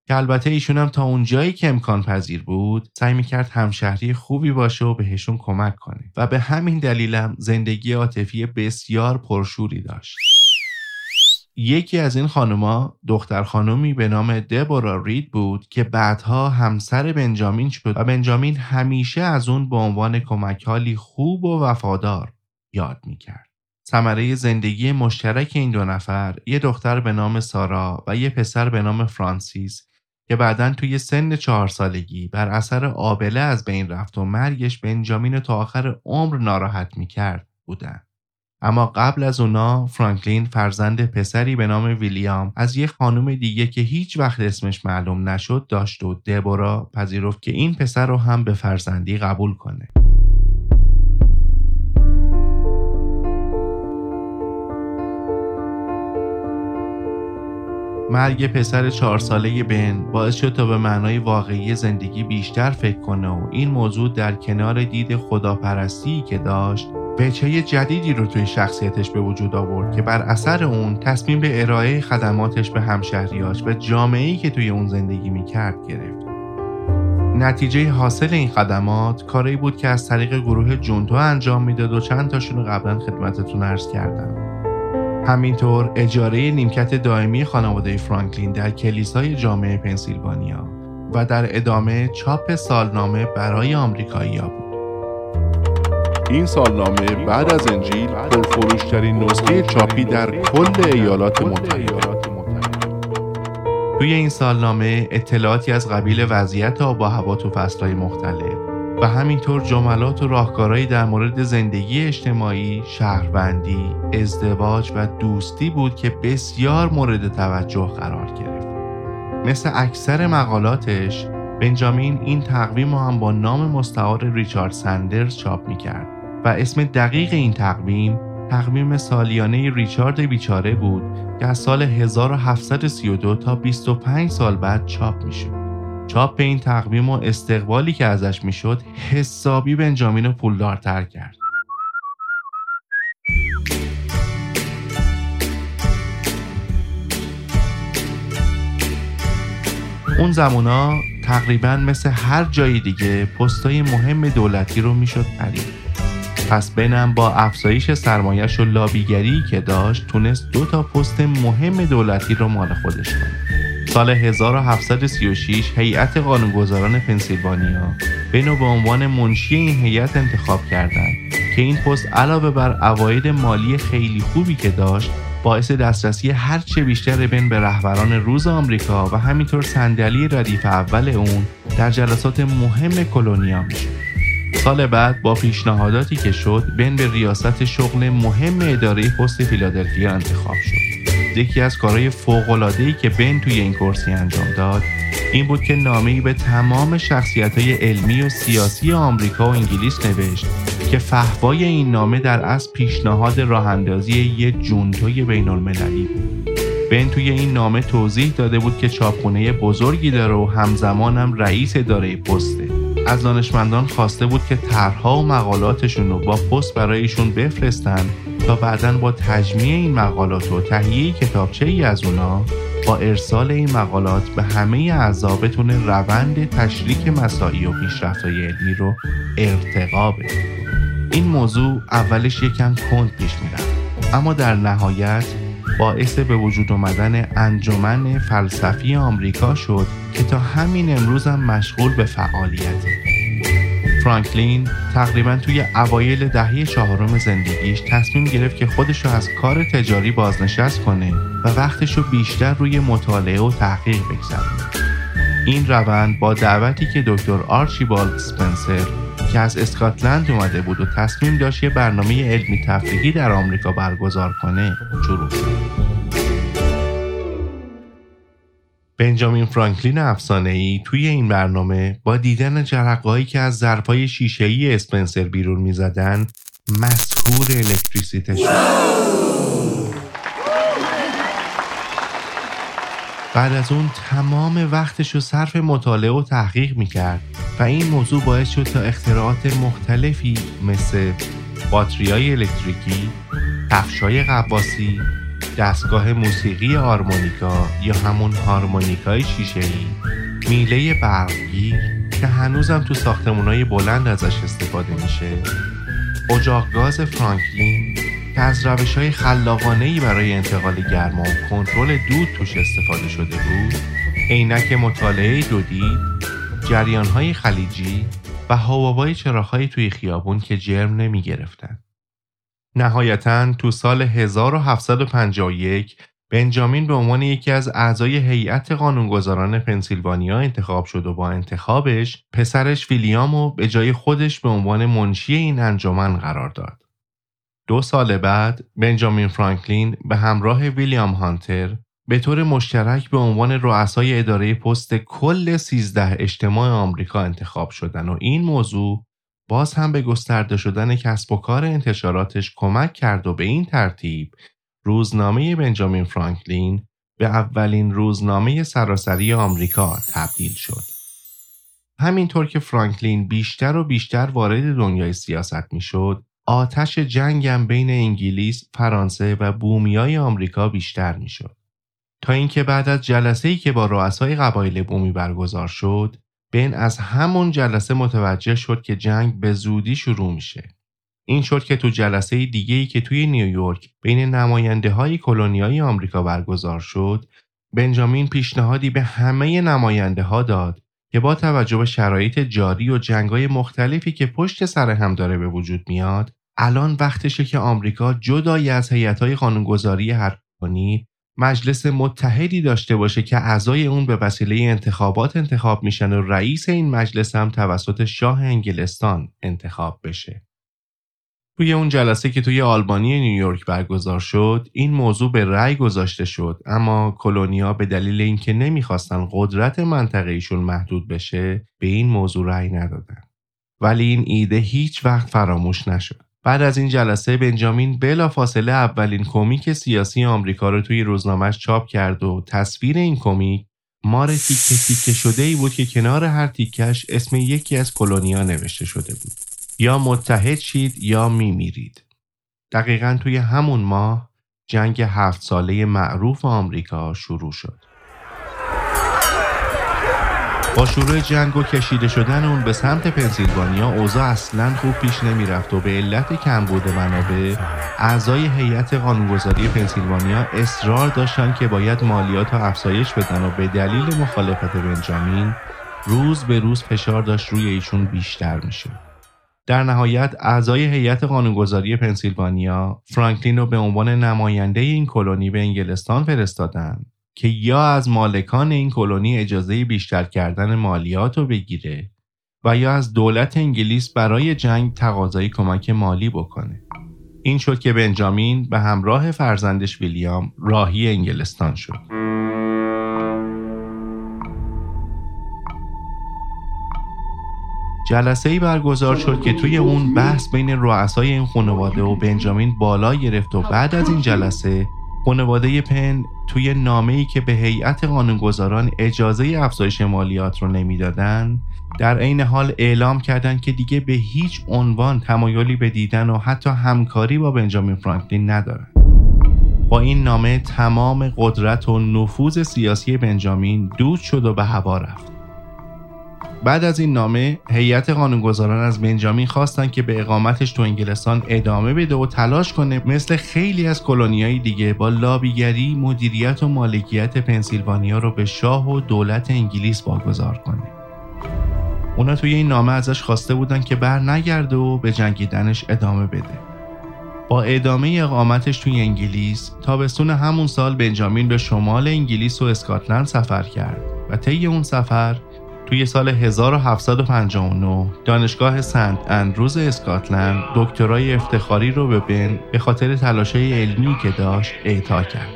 که البته ایشون هم تا اونجایی که امکان پذیر بود سعی می‌کرد همشهری خوبی باشه و بهشون کمک کنه و به همین دلیلم زندگی عاطفی بسیار پرشوری داشت. یکی از این خانوما دختر خانومی به نام دبورا رید بود که بعدها همسر بنجامین شد و بنجامین همیشه از اون به عنوان کمکحالی خوب و وفادار یاد می‌کرد. ثمره زندگی مشترک این دو نفر یه دختر به نام سارا و یه پسر به نام فرانسیس که بعدا توی سن چهار سالگی بر اثر آبله از بین رفت و مرگش بنجامین تا آخر عمر ناراحت می‌کرد بودن. اما قبل از اونا فرانکلین فرزند پسری به نام ویلیام از یک خانم دیگه که هیچ وقت اسمش معلوم نشد داشت و دبورا پذیرفت که این پسر رو هم به فرزندی قبول کنه. مرگ پسر چهار ساله بن باعث شد تا به معنای واقعی زندگی بیشتر فکر کنه و این موضوع در کنار دید خداپرستی که داشت وجهه جدیدی رو توی شخصیتش به وجود آورد که بر اثر اون تصمیم به ارائه خدماتش به همشهریاش و جامعه‌ای که توی اون زندگی می‌کرد گرفت. نتیجه حاصل این خدمات کاری بود که از طریق گروه جونتو انجام می‌داد و چند تاشون رو قبلا خدمتتون عرض کردم. همینطور اجاره نیمکت دائمی خانواده فرانکلین در کلیسای جامعه پنسیلوانیا و در ادامه چاپ سالنامه برای آمریکایی‌ها. این سالنامه بعد از انجیل پرفروشترین نسخه چاپی در کل ایالات متحده توی این سالنامه اطلاعاتی از قبیل وضعیت آب و هوا تو فصلهای مختلف و همینطور جملات و راهکارهایی در مورد زندگی اجتماعی، شهروندی، ازدواج و دوستی بود که بسیار مورد توجه قرار گرفت. مثل اکثر مقالاتش بنجامین این تقویم رو هم با نام مستعار ریچارد سندرز چاپ می‌کرد و اسم دقیق این تقویم تقویم سالیانه ریچارد بیچاره بود که از سال 1732 تا 25 سال بعد چاپ می‌شد. چاپ این تقویم و استقبالی که ازش می‌شد حسابی بنجامین پولدارتر کرد. اون زمونا تقریبا مثل هر جای دیگه پستای مهم دولتی رو می‌شد پرید. پس بنم با افزایش سرمایش و لابیگری که داشت تونست دو تا پست مهم دولتی رو مال خودش کنه سال 1736 هیئت قانونگذاران پنسیلوانیا بنو به عنوان منشی این هیئت انتخاب کردند که این پست علاوه بر عواید مالی خیلی خوبی که داشت باعث دسترسی هرچه بیشتر بن به رهبران روز آمریکا و همینطور صندلی ردیف اول اون در جلسات مهم کلونیا میشه. سال بعد با پیشنهاداتی که شد بن به ریاست شغل مهم اداره پست فیلادلفیا انتخاب شد. یکی از کارهای فوق‌العاده‌ای که بن توی این کرسی انجام داد این بود که نامه‌ای به تمام شخصیت‌های علمی و سیاسی آمریکا و انگلیس نوشت که فهوای این نامه در اصل پیشنهاد راه اندازی یه جونتوی بین المللی بود. بن توی این نامه توضیح داده بود که چاپخونه بزرگی داره و همزمان هم رئیس اداره پسته. از دانشمندان خواسته بود که طرحها و مقالاتشون رو با پست برایشون بفرستن تا بعدا با تجمیع این مقالات و تهیه کتابچه ای از اونا با ارسال این مقالات به همه اعضا بتونه روند تشریک مساعی و پیشرفت‌های علمی رو ارتقا بده. این موضوع اولش یکم کند پیش می‌رفت اما در نهایت باعث به وجود آمدن انجمن فلسفی آمریکا شد که تا همین امروز هم مشغول به فعالیته فرانکلین تقریبا توی اوایل دهه چهارم زندگیش تصمیم گرفت که خودش رو از کار تجاری بازنشست کنه و وقتش رو بیشتر روی مطالعه و تحقیق بگذرونه این روند با دعوتی که دکتر آرچیبالد سپنسر که از اسکاتلند اومده بود و تصمیم داشت یه برنامه علمی تفریحی در آمریکا برگزار کنه شروع شد. بنجامین فرانکلین افسانه‌ای توی این برنامه با دیدن جرقه‌هایی که از ظرفای شیشه‌ای اسپنسر بیرون می‌زدن مسهور الکتریسیته شد. بعد از اون تمام وقتش رو صرف مطالعه و تحقیق می‌کرد و این موضوع باعث شد تا اختراعات مختلفی مثل باتریای الکتریکی، کفشای قواسی، دستگاه موسیقی آرمونیکا یا همون هارمونیکای شیشه‌ای، میله برقگیر که هنوزم تو ساختمونای بلند ازش استفاده میشه، اجاق گاز فرانکلین که از روش های خلاقانه برای انتقال گرما و کنترل دود توش استفاده شده بود. عینک مطالعه دودی جریان های خلیجی و هواوای چراغهایی توی خیابون که جرم نمی گرفتن. نهایتا تو سال 1751 بنجامین به عنوان یکی از اعضای هیئت قانونگذاران پنسیلوانیا انتخاب شد و با انتخابش پسرش ویلیامو به جای خودش به عنوان منشی این انجمن قرار داد. دو سال بعد بنجامین فرانکلین به همراه ویلیام هانتر به طور مشترک به عنوان رؤسای اداره پست کل 13 اجتماع آمریکا انتخاب شدن و این موضوع باز هم به گسترده شدن کسب و کار انتشاراتش کمک کرد و به این ترتیب روزنامه بنجامین فرانکلین به اولین روزنامه سراسری آمریکا تبدیل شد. همینطور که فرانکلین بیشتر و بیشتر وارد دنیای سیاست می‌شد، آتش جنگم بین انگلیس، فرانسه و بومیای آمریکا بیشتر می‌شد. تا اینکه بعد از جلسه ای که با رؤسای قبایل بومی برگزار شد، بن از همون جلسه متوجه شد که جنگ به زودی شروع میشه. این شد که تو جلسه دیگه ای که توی نیویورک بین نماینده های کلونیای آمریکا برگزار شد، بنجامین پیشنهادی به همه نماینده ها داد که با توجه به شرایط جاری و جنگای مختلفی که پشت سر هم داره به وجود میاد، الان وقتشه که آمریکا جدای از هیئت‌های قانونگذاری هر مجلس متحدی داشته باشه که اعضای اون به وسیله انتخابات انتخاب میشن و رئیس این مجلس هم توسط شاه انگلستان انتخاب بشه. توی اون جلسه که توی آلبانی نیویورک برگزار شد این موضوع به رأی گذاشته شد اما کلونیا به دلیل اینکه نمی‌خواستن قدرت منطقه محدود بشه به این موضوع رأی ندادن ولی این ایده هیچ وقت فراموش نشد بعد از این جلسه بنجامین بلافاصله اولین کمیک سیاسی آمریکا رو توی روزنامهش چاپ کرد و تصویر این کمیک مار تیکه تیکه شده ای بود که کنار هر تیکش اسم یکی از کلونیا نوشته شده بود. یا متحد شید یا میمیرید. دقیقا توی همون ماه جنگ هفت ساله معروف آمریکا شروع شد. با شروع جنگ و کشیده شدن اون به سمت پنسیلوانیا اوضاع اصلا خوب پیش نمی‌رفت و به علت کمبود منابع اعضای هیئت قانونگذاری پنسیلوانیا اصرار داشتن که باید مالیات را افزایش بدن و به دلیل مخالفت بنجامین روز به روز فشار داشت روی ایشون بیشتر میشه. در نهایت اعضای هیئت قانونگذاری پنسیلوانیا فرانکلین رو به عنوان نماینده این کلونی به انگلستان فرستادن که یا از مالکان این کلونی اجازه بیشتر کردن مالیات رو بگیره و یا از دولت انگلیس برای جنگ تقاضای کمک مالی بکنه. این شد که بنجامین به همراه فرزندش ویلیام راهی انگلستان شد. جلسه ای برگزار شد که توی اون بحث بین رؤسای این خانواده و بنجامین بالا گرفت و بعد از این جلسه خانواده پن توی نامه ای که به هیئت قانونگذاران اجازه افزایش مالیات رو نمی‌دادن در عین حال اعلام کردند که دیگه به هیچ عنوان تمایلی به دیدن و حتی همکاری با بنجامین فرانکلین ندارن. با این نامه تمام قدرت و نفوذ سیاسی بنجامین دود شد و به هوا رفت. بعد از این نامه هیئت قانونگذاران از بنجامین خواستند که به اقامتش تو انگلستان ادامه بده و تلاش کنه مثل خیلی از کلونیای دیگه با لابیگری مدیریت و مالکیت پنسیلوانیا رو به شاه و دولت انگلیس واگذار کنه. اونا توی این نامه ازش خواسته بودن که بر نگرده و به جنگیدنش ادامه بده. با ادامه اقامتش توی انگلیس تابستون همون سال بنجامین به شمال انگلیس و اسکاتلند سفر کرد و طی اون سفر توی سال 1759 دانشگاه سنت اندروز اسکاتلند دکترای افتخاری رو به بن به خاطر تلاشای علمی که داشت اعطا کرد.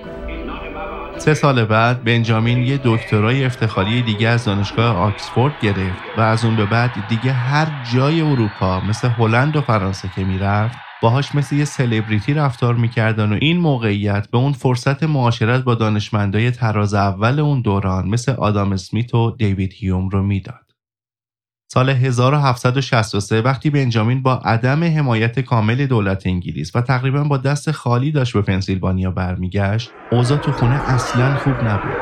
سه سال بعد بنجامین یه دکترای افتخاری دیگه از دانشگاه آکسفورد گرفت و از اون به بعد دیگه هر جای اروپا مثل هلند و فرانسه که می‌رفت باهاش مثل یه سلبریتی رفتار می‌کردن و این موقعیت به اون فرصت معاشرت با دانشمندای تراز اول اون دوران مثل آدام اسمیت و دیوید هیوم رو می‌داد. سال 1763 وقتی بنجامین با عدم حمایت کامل دولت انگلیس و تقریبا با دست خالی داشت به پنسیلوانیا برمیگشت اوضاع تو خونه اصلا خوب نبود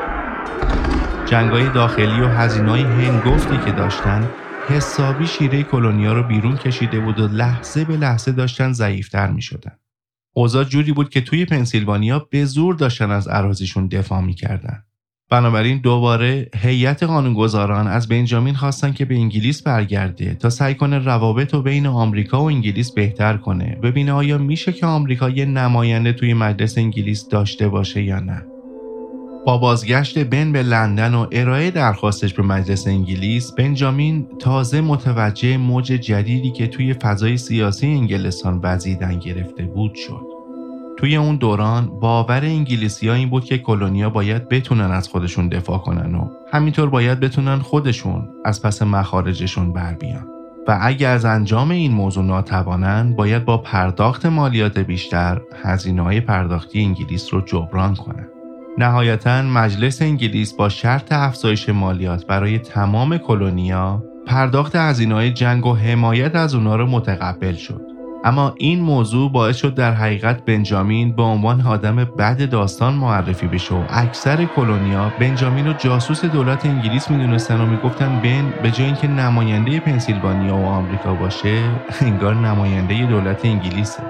جنگای داخلی و هزینه‌های هنگفتی که داشتن حسابی شیره کلونیا رو بیرون کشیده بود و لحظه به لحظه داشتن ضعیفتر می شدن. اوضاع جوری بود که توی پنسیلوانیا به زور داشتن از عراضیشون دفاع می‌کردن. بنابراین دوباره هیئت قانونگذاران از بنجامین خواستن که به انگلیس برگرده تا سعی کنه روابط رو بین آمریکا و انگلیس بهتر کنه ببینه آیا میشه که آمریکا یه نماینده توی مجلس انگلیس داشته باشه یا نه با بازگشت بن به لندن و ارائه درخواستش به مجلس انگلیس بنجامین تازه متوجه موج جدیدی که توی فضای سیاسی انگلستان وزیدن گرفته بود شد. توی اون دوران باور انگلیسی ها این بود که کلونیا باید بتونن از خودشون دفاع کنن و همینطور باید بتونن خودشون از پس مخارجشون بر بیان. و اگر از انجام این موضوع ناتوانن باید با پرداخت مالیات بیشتر هزینه های پرداختی انگلیس رو جبران کنن. نهایتا مجلس انگلیس با شرط افزایش مالیات برای تمام کلونیا پرداخت هزینه‌های جنگ و حمایت از اونا رو متقبل شد. اما این موضوع باعث شد در حقیقت بنجامین به عنوان آدم بد داستان معرفی بشه و اکثر کلونیا بنجامین رو جاسوس دولت انگلیس می‌دونستن و می‌گفتن بن به جای اینکه نماینده پنسیلوانیا و آمریکا باشه انگار نماینده دولت انگلیسه.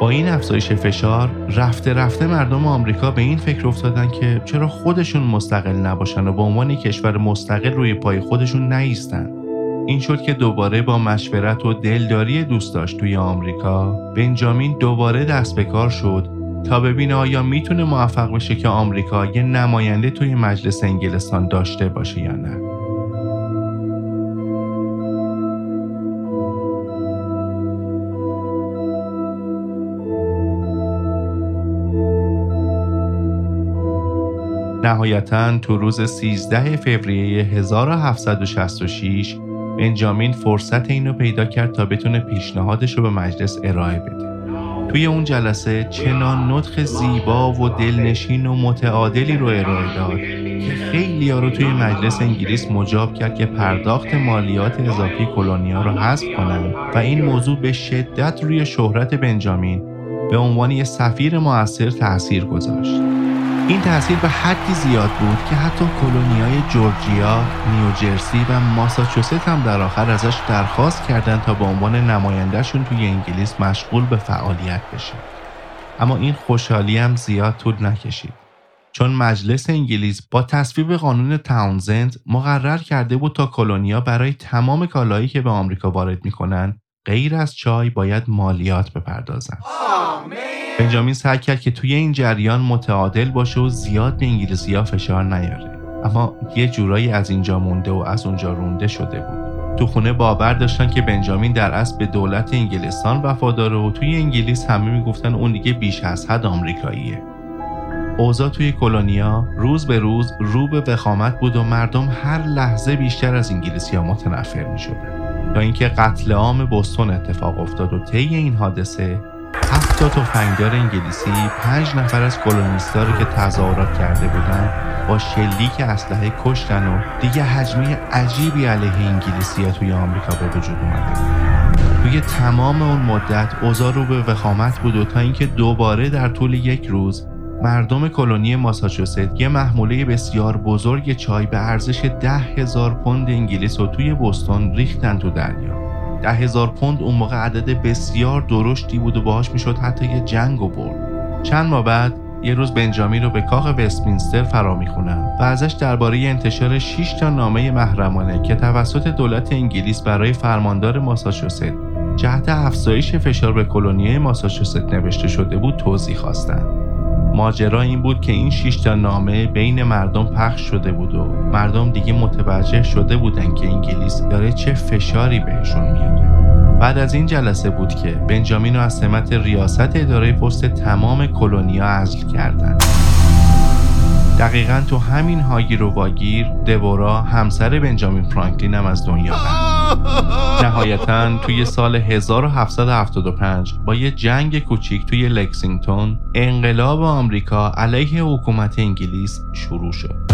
با این افزایش فشار رفته رفته مردم آمریکا به این فکر افتادن که چرا خودشون مستقل نباشن و به عنوان کشور مستقل روی پای خودشون نیستن. این شد که دوباره با مشورت و دلداری دوست داشت توی آمریکا بنجامین دوباره دست به کار شد تا ببینه آیا می‌تونه موفق بشه که آمریکا یه نماینده توی مجلس انگلستان داشته باشه یا نه. نهایتا تو روز 13 فوریه 1766 بنجامین فرصت اینو پیدا کرد تا بتونه پیشنهادش رو به مجلس ارائه بده. توی اون جلسه چنان نطخ زیبا و دلنشین و متعادلی رو ارائه داد که خیلی رو توی مجلس انگلیس مجاب کرد که پرداخت مالیات اضافی کلونیا رو حذف کنند و این موضوع به شدت روی شهرت بنجامین به عنوان یه سفیر موثر تاثیر گذاشت. این تاثیر به حدی زیاد بود که حتی کلونیای جورجیا، نیوجرسی و ماساچوست هم در آخر ازش درخواست کردند تا به عنوان نمایندهشون توی انگلیس مشغول به فعالیت بشه. اما این خوشحالی هم زیاد طول نکشید. چون مجلس انگلیس با تصویب قانون تاونزند مقرر کرده بود تا کلونیا برای تمام کالایی که به آمریکا وارد می‌کنن غیر از چای باید مالیات بپردازن. بنجامین سعی کرد که توی این جریان متعادل باشه و زیاد به انگلیسی ها فشار نیاره. اما یه جورایی از اینجا مونده و از اونجا رونده شده بود. تو خونه باور داشتن که بنجامین در اصل به دولت انگلستان وفاداره و توی انگلیس همه می‌گفتن اون دیگه بیش از حد آمریکاییه. اوضاع توی کلونیا روز به روز رو به وخامت بود و مردم هر لحظه بیشتر از انگلیسی ها متنفر می شدن. تا اینکه قتل عام بوستون اتفاق افتاد و طی این حادثه هفت تا تفنگدار انگلیسی پنج نفر از کلونیستا رو که تظاهرات کرده بودن با شلیک اسلحه کشتن و دیگه حجمه عجیبی علیه انگلیسی ها توی آمریکا به وجود اومده. توی تمام اون مدت اوضاع رو به وخامت بود و تا اینکه دوباره در طول یک روز مردم کلونی ماساچوست یه محموله بسیار بزرگ چای به ارزش ده هزار پوند انگلیس و توی بوستون ریختن تو دریا ده هزار پوند اون موقع عدد بسیار درشتی بود و باهاش می‌شد حتی یه جنگ و برد چند ماه بعد یه روز بنجامین رو به کاخ وستمینستر فرا می‌خونن و ازش درباره انتشار 6 تا نامه محرمانه که توسط دولت انگلیس برای فرماندار ماساچوست جهت افزایش فشار به کلونیای ماساچوست نوشته شده بود توضیح خواستند. ماجرا این بود که این 6 تا نامه بین مردم پخش شده بود و مردم دیگه متوجه شده بودن که انگلیس داره چه فشاری بهشون میاره. بعد از این جلسه بود که بنجامین رو از سمت ریاست اداره پست تمام کلونیا عزل کردند. دقیقا تو همین هاگیر و واگیر دبورا همسر بنجامین فرانکلین هم از دنیا رفت. نهایتا توی سال 1775 با یه جنگ کوچیک توی لکسینگتون انقلاب آمریکا علیه حکومت انگلیس شروع شد.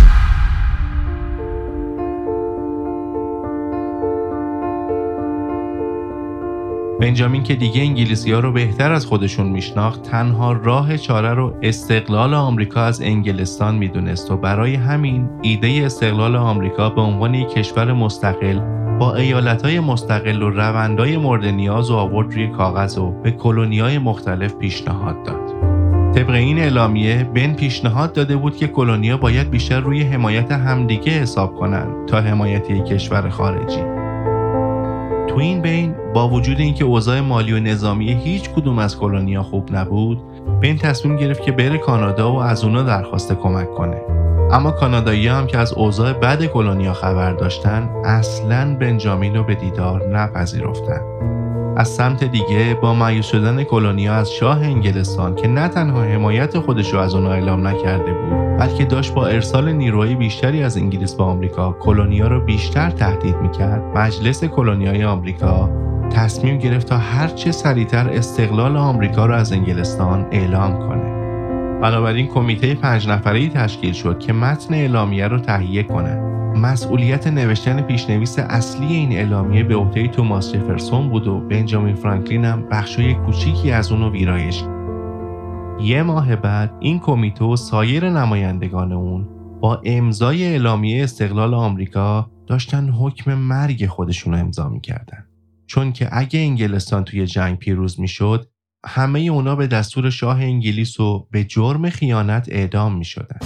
بنجامین که دیگه انگلیسی ها رو بهتر از خودشون میشناخت تنها راه چاره رو استقلال آمریکا از انگلستان می‌دونست و برای همین ایده استقلال آمریکا به عنوان یک کشور مستقل با ایالتهای مستقل و روندهای مورد نیاز و آورد روی کاغذ و به کلونیای مختلف پیشنهاد داد. طبق این اعلامیه بن پیشنهاد داده بود که کلونیا باید بیشتر روی حمایت همدیگه حساب کنند تا حمایت یک کشور خارجی. تو این بین با وجود اینکه اوضاع مالی و نظامی هیچ کدوم از کلونیا خوب نبود بین تصمیم گرفت که بره کانادا و از اونا درخواست کمک کنه اما کانادایی هم که از اوضاع بد کلونیا خبر داشتن اصلا بنجامین رو به دیدار نپذیرفتن از سمت دیگه با مایوس شدن کلونیا از شاه انگلستان که نه تنها حمایت خودش رو از اونا اعلام نکرده بود بلکه داشت با ارسال نیروهای بیشتری از انگلیس به آمریکا کلونیا رو بیشتر تهدید می‌کرد مجلس کلونیای آمریکا تصمیم گرفت تا هرچه سریعتر استقلال آمریکا را از انگلستان اعلام کنه. بنابراین کمیته پنج نفره‌ای تشکیل شد که متن اعلامیه رو تهیه کنه. مسئولیت نوشتن پیشنویس اصلی این اعلامیه به عهده توماس جفرسون بود و بنجامین فرانکلین هم بخشای کوچیکی از اونو ویرایش یه ماه بعد این کمیته و سایر نمایندگان اون با امضای اعلامیه استقلال آمریکا داشتن حکم مرگ خودشون رو امضا می‌کردن. چون که اگه انگلستان توی جنگ پیروز می‌شد همه اونا به دستور شاه انگلیس و به جرم خیانت اعدام می شدن.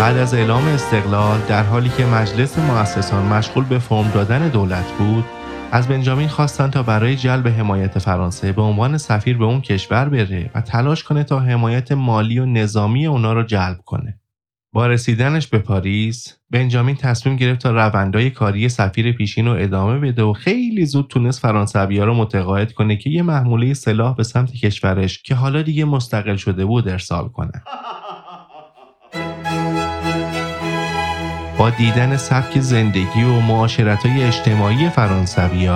بعد از اعلام استقلال در حالی که مجلس مؤسسان مشغول به فرم دادن دولت بود از بنجامین خواستن تا برای جلب حمایت فرانسه به عنوان سفیر به اون کشور بره و تلاش کنه تا حمایت مالی و نظامی اونا رو جلب کنه. با رسیدنش به پاریس بنجامین تصمیم گرفت تا روندهای کاری سفیر پیشین رو ادامه بده و خیلی زود تونست فرانسوی رو متقاعد کنه که یه محموله سلاح به سمت کشورش که حالا دیگه مستقل شده بود ارسال کنه. با دیدن سبک زندگی و معاشرت های اجتماعی فرانسوی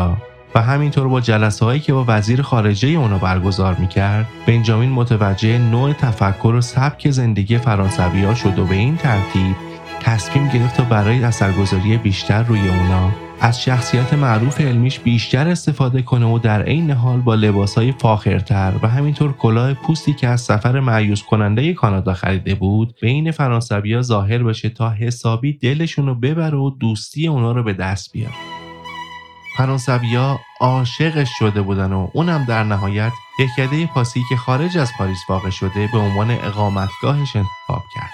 و همینطور با جلسه هایی که با وزیر خارجه اونا برگزار می‌کرد بنجامین متوجه نوع تفکر و سبک زندگی فرانسوی ها شد و به این ترتیب تصمیم گرفت تا برای اثرگذاری بیشتر روی اونا از شخصیت معروف علمیش بیشتر استفاده کنه و در عین حال با لباسهای فاخرتر و همینطور کلاه پوستی که از سفر معیوز کننده کانادا خریده بود بین فرانسویا ظاهر بشه تا حسابی دلشون رو ببره و دوستی اونا رو به دست بیاره. فرانسویا عاشقش شده بودن و اونم در نهایت دهکده پاسی که خارج از پاریس واقع شده به عنوان اقامتگاهش انتخاب کرد.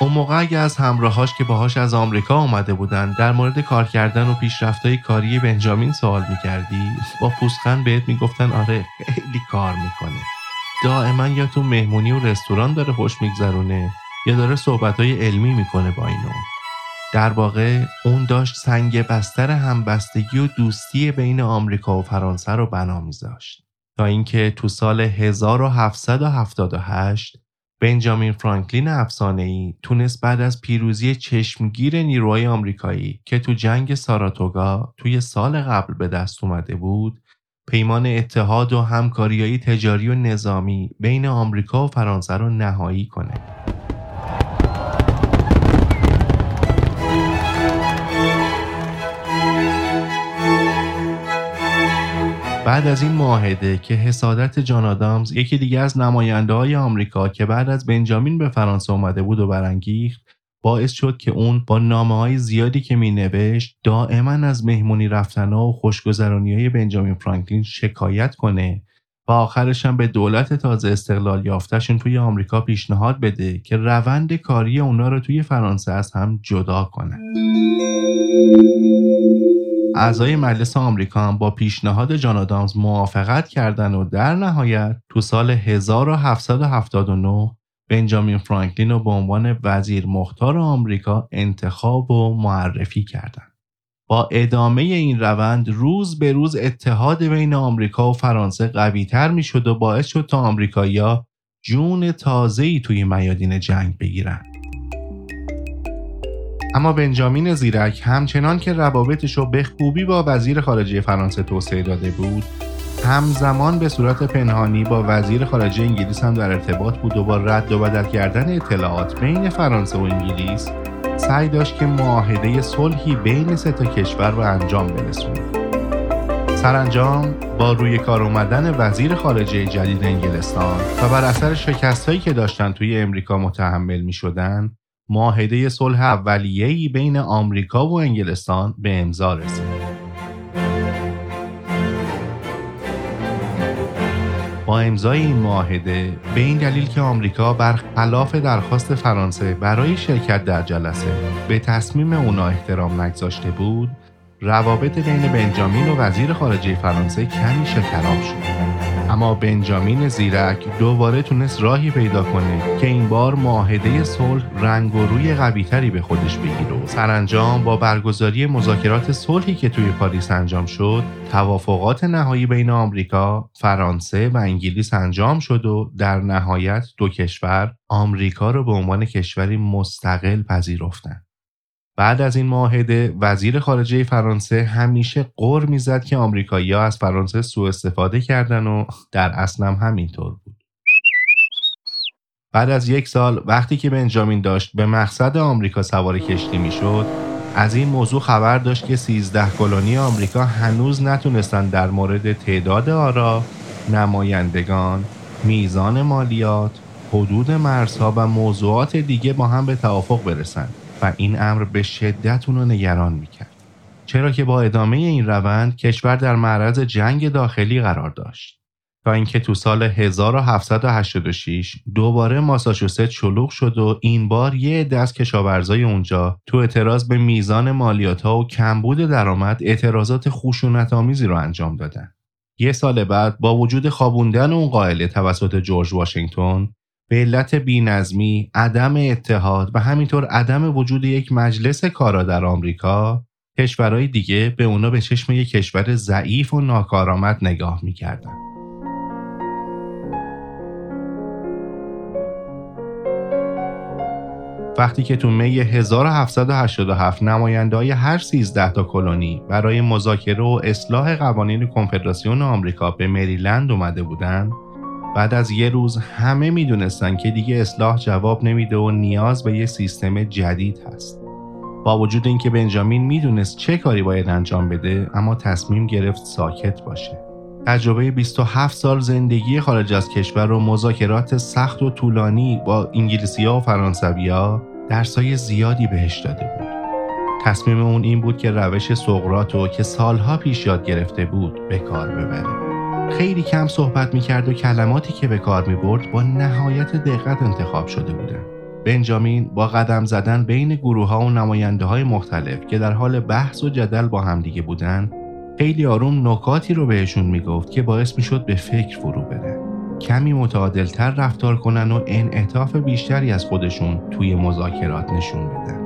اون موقع از همراهاش که باهاش از آمریکا اومده بودن در مورد کار کردن و پیشرفتهای کاری بنجامین سوال می‌کردی با پوسخند بهت می‌گفتن آره خیلی کار می‌کنه. دائما یا تو مهمونی و رستوران داره خوش میگذرونه یا داره صحبتهای علمی می‌کنه با اینو در واقع اون داشت سنگ بستر همبستگی و دوستی بین آمریکا و فرانسه رو بنا میذاشت تا اینکه تو سال 1778 بنجامین فرانکلین ای تونست بعد از پیروزی چشمگیر نیروهای آمریکایی که تو جنگ ساراتوگا توی سال قبل به دست اومده بود پیمان اتحاد و همکاریهای تجاری و نظامی بین آمریکا و فرانسه رو نهایی کنه. بعد از این معاهده که حسادت جان آدامز یکی دیگه از نماینده های آمریکا که بعد از بنجامین به فرانسه اومده بود و برانگیخت باعث شد که اون با نامه های زیادی که می نوشت دائما از مهمونی رفتن و خوشگذرانی های بنجامین فرانکلین شکایت کنه و آخرش هم به دولت تازه استقلال یافتهشون توی آمریکا پیشنهاد بده که روند کاری اونا رو توی فرانسه از هم جدا کنه. اعضای مجلس آمریکا با پیشنهاد جان آدامز موافقت کردند و در نهایت تو سال 1779 بنجامین فرانکلین رو به عنوان وزیر مختار آمریکا انتخاب و معرفی کردند. با ادامه این روند روز به روز اتحاد بین آمریکا و فرانسه قویتر می شد و باعث شد تا آمریکایی‌ها جون تازه‌ای توی میادین جنگ بگیرند. اما بنجامین زیرک همچنان که روابطش رو به خوبی با وزیر خارجه فرانسه توسعه داده بود همزمان به صورت پنهانی با وزیر خارجه انگلیس هم در ارتباط بود و با رد و بدل کردن اطلاعات بین فرانسه و انگلیس سعی داشت که معاهده صلحی بین سه تا کشور رو انجام برسونه. سرانجام با روی کار اومدن وزیر خارجه جدید انگلستان و بر اثر شکستهایی که داشتن توی امریکا متحمل می شدن معاهده صلح اولیه‌ای بین آمریکا و انگلستان به امضا رسید. با امضای این معاهده به این دلیل که آمریکا برخلاف درخواست فرانسه برای شرکت در جلسه به تصمیم اونا احترام نگذاشته بود روابط بین بنجامین و وزیر خارجه فرانسه کمی شکراب شد اما بنجامین زیرک دوباره تونست راهی پیدا کنه که این بار معاهده صلح رنگ و روی قویتری به خودش بگیره و سرانجام با برگزاری مذاکرات صلحی که توی پاریس انجام شد توافقات نهایی بین آمریکا، فرانسه و انگلیس انجام شد و در نهایت دو کشور آمریکا رو به عنوان کشوری مستقل پذیرفتند. بعد از این معاهده وزیر خارجه فرانسه همیشه قر می‌زد که آمریکایی‌ها از فرانسه سوء استفاده کردن و در اصلم همینطور بود. بعد از یک سال وقتی که بنجامین داشت به مقصد آمریکا سوار کشتی می‌شد از این موضوع خبر داشت که 13 کلونی آمریکا هنوز نتونستن در مورد تعداد آرا، نمایندگان، میزان مالیات، حدود مرزها و موضوعات دیگه با هم به توافق برسند. و این امر به شدت اونو نگران می‌کرد. چرا که با ادامه این روند کشور در معرض جنگ داخلی قرار داشت. تا اینکه تو سال 1786 دوباره ماساچوست شلوغ شد و این بار یه از کشاورزای اونجا تو اعتراض به میزان مالیات ها و کمبود درآمد اعتراضات خشونت آمیزی رو انجام دادن. یه سال بعد با وجود خوابوندن اون قائله توسط جورج واشنگتن به علت بینظمی، عدم اتحاد و همینطور عدم وجود یک مجلس کارا در آمریکا کشورهای دیگه به اونا به چشم یک کشور ضعیف و ناکارآمد نگاه می‌کردن. وقتی که تو می 1787 نماینده های هر 13 تا کلونی برای مذاکره و اصلاح قوانین کنفدراسیون آمریکا به مریلند اومده بودند بعد از یه روز همه می‌دونستن که دیگه اصلاح جواب نمیده و نیاز به یه سیستم جدید هست. با وجود اینکه بنجامین می‌دونست چه کاری باید انجام بده اما تصمیم گرفت ساکت باشه. تجربه 27 سال زندگی خارج از کشور و مذاکرات سخت و طولانی با انگلیسی ها و فرانسوی ها درسای زیادی بهش داده بود. تصمیم اون این بود که روش سقرات که سالها پیش یاد گرفته بود به کار ببره. خیلی کم صحبت می‌کرد و کلماتی که به کار می‌برد با نهایت دقت انتخاب شده بودن. بنجامین با قدم زدن بین گروه ها و نماینده های مختلف که در حال بحث و جدل با همدیگه بودن خیلی آروم نکاتی رو بهشون می‌گفت که باعث می‌شد به فکر فرو برن. کمی متعادلتر رفتار کنن و انعطاف بیشتری از خودشون توی مذاکرات نشون بدن.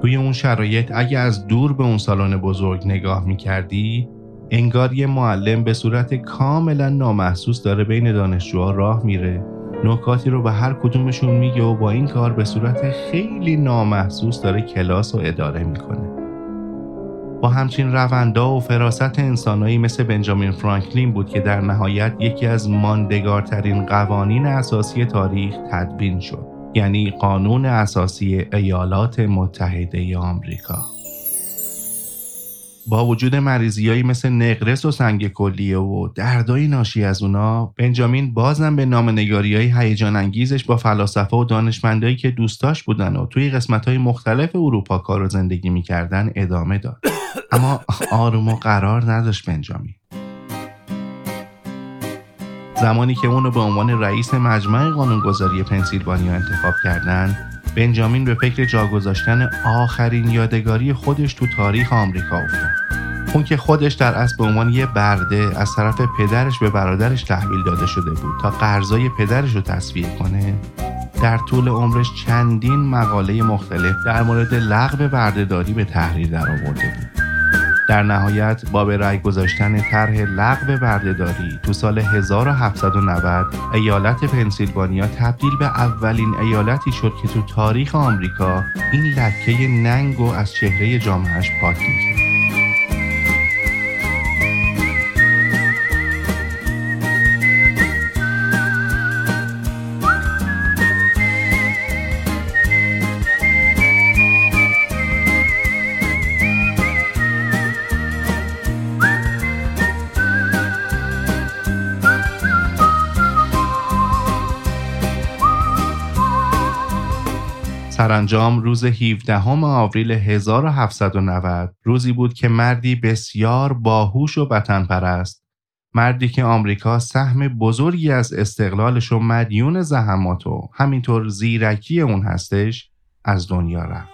توی اون شرایط اگه از دور به اون سالن بزرگ نگاه می‌کردی انگار یه معلم به صورت کاملا نامحسوس داره بین دانشجوها راه میره. نکاتی رو به هر کدومشون میگه و با این کار به صورت خیلی نامحسوس داره کلاس و اداره می‌کنه. با همچین روندا و فراست انسانایی مثل بنجامین فرانکلین بود که در نهایت یکی از ماندگارترین قوانین اساسی تاریخ تدوین شد یعنی قانون اساسی ایالات متحده آمریکا. با وجود مریضیایی مثل نقرس و سنگ کلیه و دردایی ناشی از اونا بنجامین بازم به نامنگاری های هیجان انگیزش با فلاسفه و دانشمندایی که دوستاش بودن و توی قسمت های مختلف اروپا کار و زندگی می‌کردن ادامه داد اما آروم و قرار نداشت بنجامین زمانی که اونو به عنوان رئیس مجمع قانونگذاری پنسیلوانیا انتخاب کردن بنجامین به فکر جا گذاشتن آخرین یادگاری خودش تو تاریخ آمریکا افتاد. اون که خودش در اصل به عنوان یه برده از طرف پدرش به برادرش تحویل داده شده بود تا قرضای پدرش رو تصویه کنه در طول عمرش چندین مقاله مختلف در مورد لغو بردهداری به تحریر درآورده بود. در نهایت با به رأی گذاشتن طرح لغو بردهداری تو سال 1790 ایالت پنسیلوانیا تبدیل به اولین ایالتی شد که تو تاریخ آمریکا این لکه ننگ و از چهره جامعهش پاک می‌کرد. سرانجام روز 17 آوریل 1790 روزی بود که مردی بسیار باهوش و وطن پرست مردی که آمریکا سهم بزرگی از استقلالش و مدیون زحمات و همینطور زیرکی اون هستش از دنیا رفت.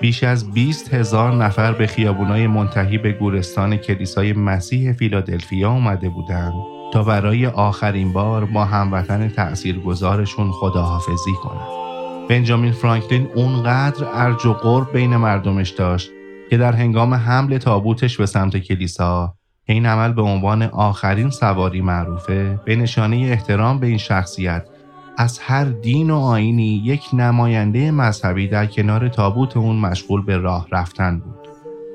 بیش از 20 هزار نفر به خیابونای منتهی به گورستان کلیسای مسیح فیلادلفیا اومده بودند تا برای آخرین بار با هموطن تأثیرگذارشون خداحافظی کنند. بنجامین فرانکلین اونقدر ارج و قرب بین مردمش داشت که در هنگام حمل تابوتش به سمت کلیسا این عمل به عنوان آخرین سواری معروفه به نشانه احترام به این شخصیت از هر دین و آینی یک نماینده مذهبی در کنار تابوت اون مشغول به راه رفتن بود.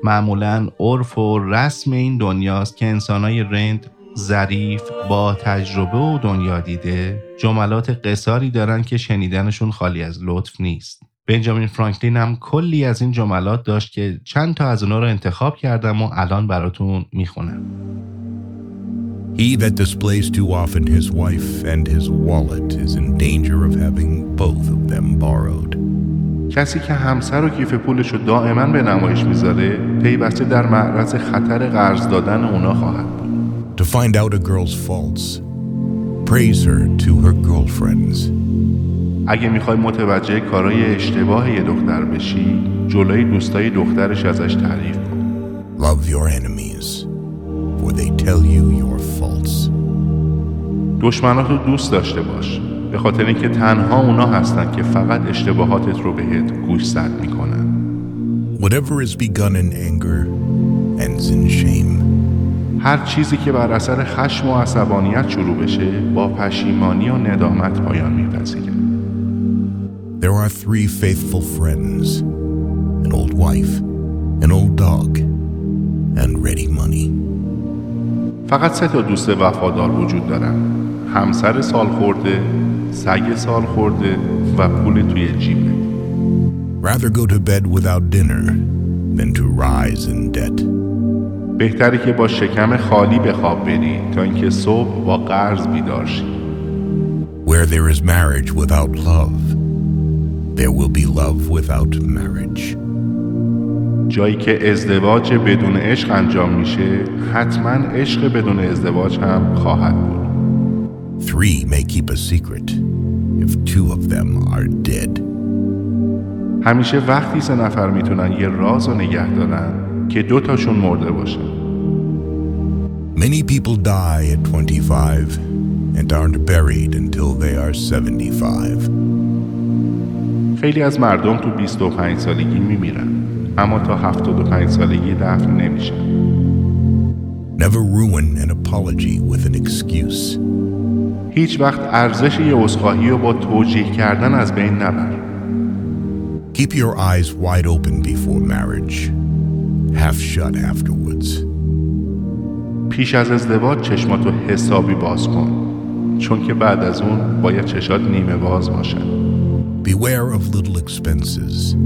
معمولا عرف و رسم این دنیاست که انسانای رند ظریف با تجربه و دنیا دیده جملات قصاری دارن که شنیدنشون خالی از لطف نیست. بنجامین فرانکلین هم کلی از این جملات داشت که چند تا از اونا رو انتخاب کردم و الان براتون می‌خونم. He that displays too often his wife and his wallet is in danger of having both of them borrowed. کسی که همسر و کیف پولش رو دائما به نمایش میذاره پیوسته در معرض خطر قرض دادن اونا خواهد بود. To find out a girl's faults, praise her to her girlfriends. اگه میخوای متوجه کارای اشتباه یه دختر بشی جلوی دوستای دخترش ازش تعریف کن. Love your enemies. For they tell you your faults. دشمنات رو دوست داشته باش به خاطر اینکه تنها اونا هستن که فقط اشتباهاتت رو بهت گوشزد می‌کنن Whatever is begun in anger ends in shame. هر چیزی که بر اثر خشم و عصبانیت شروع بشه با پشیمانی و ندامت پایان میپذیره There are three faithful friends an old wife, an old dog, and ready money. فقط سه تا دوست وفادار وجود دارن همسر سال خورده سگ سال خورده و پول توی جیبه Rather go to bed without dinner than to rise in debt. بهتره که با شکم خالی به خواب بری تا اینکه صبح با قرض بیدار شی Where there is marriage without love, there will be love without marriage. جایی که ازدواج بدون عشق انجام میشه حتما عشق بدون ازدواج هم خواهد بود Three may keep a secret if two of them are dead. همیشه وقتی سه نفر می‌تونن یه راز رو نگه دارن که دو تاشون مرده باشن Many people die at 25 and aren't buried until they are 75. خیلی از مردم تو 25 سالگی میمیرن اما تا 75 سالگی دفن نمیشن Never ruin an apology with an excuse. هیچ وقت ارزش یه عذرخواهی رو با توجیه کردن از بین نبر Keep your eyes wide open before marriage, half shut afterwards. پیش از ازدواج چشماتو حسابی باز کن چون که بعد از اون باید چشات نیمه باز باشن Beware of little expenses.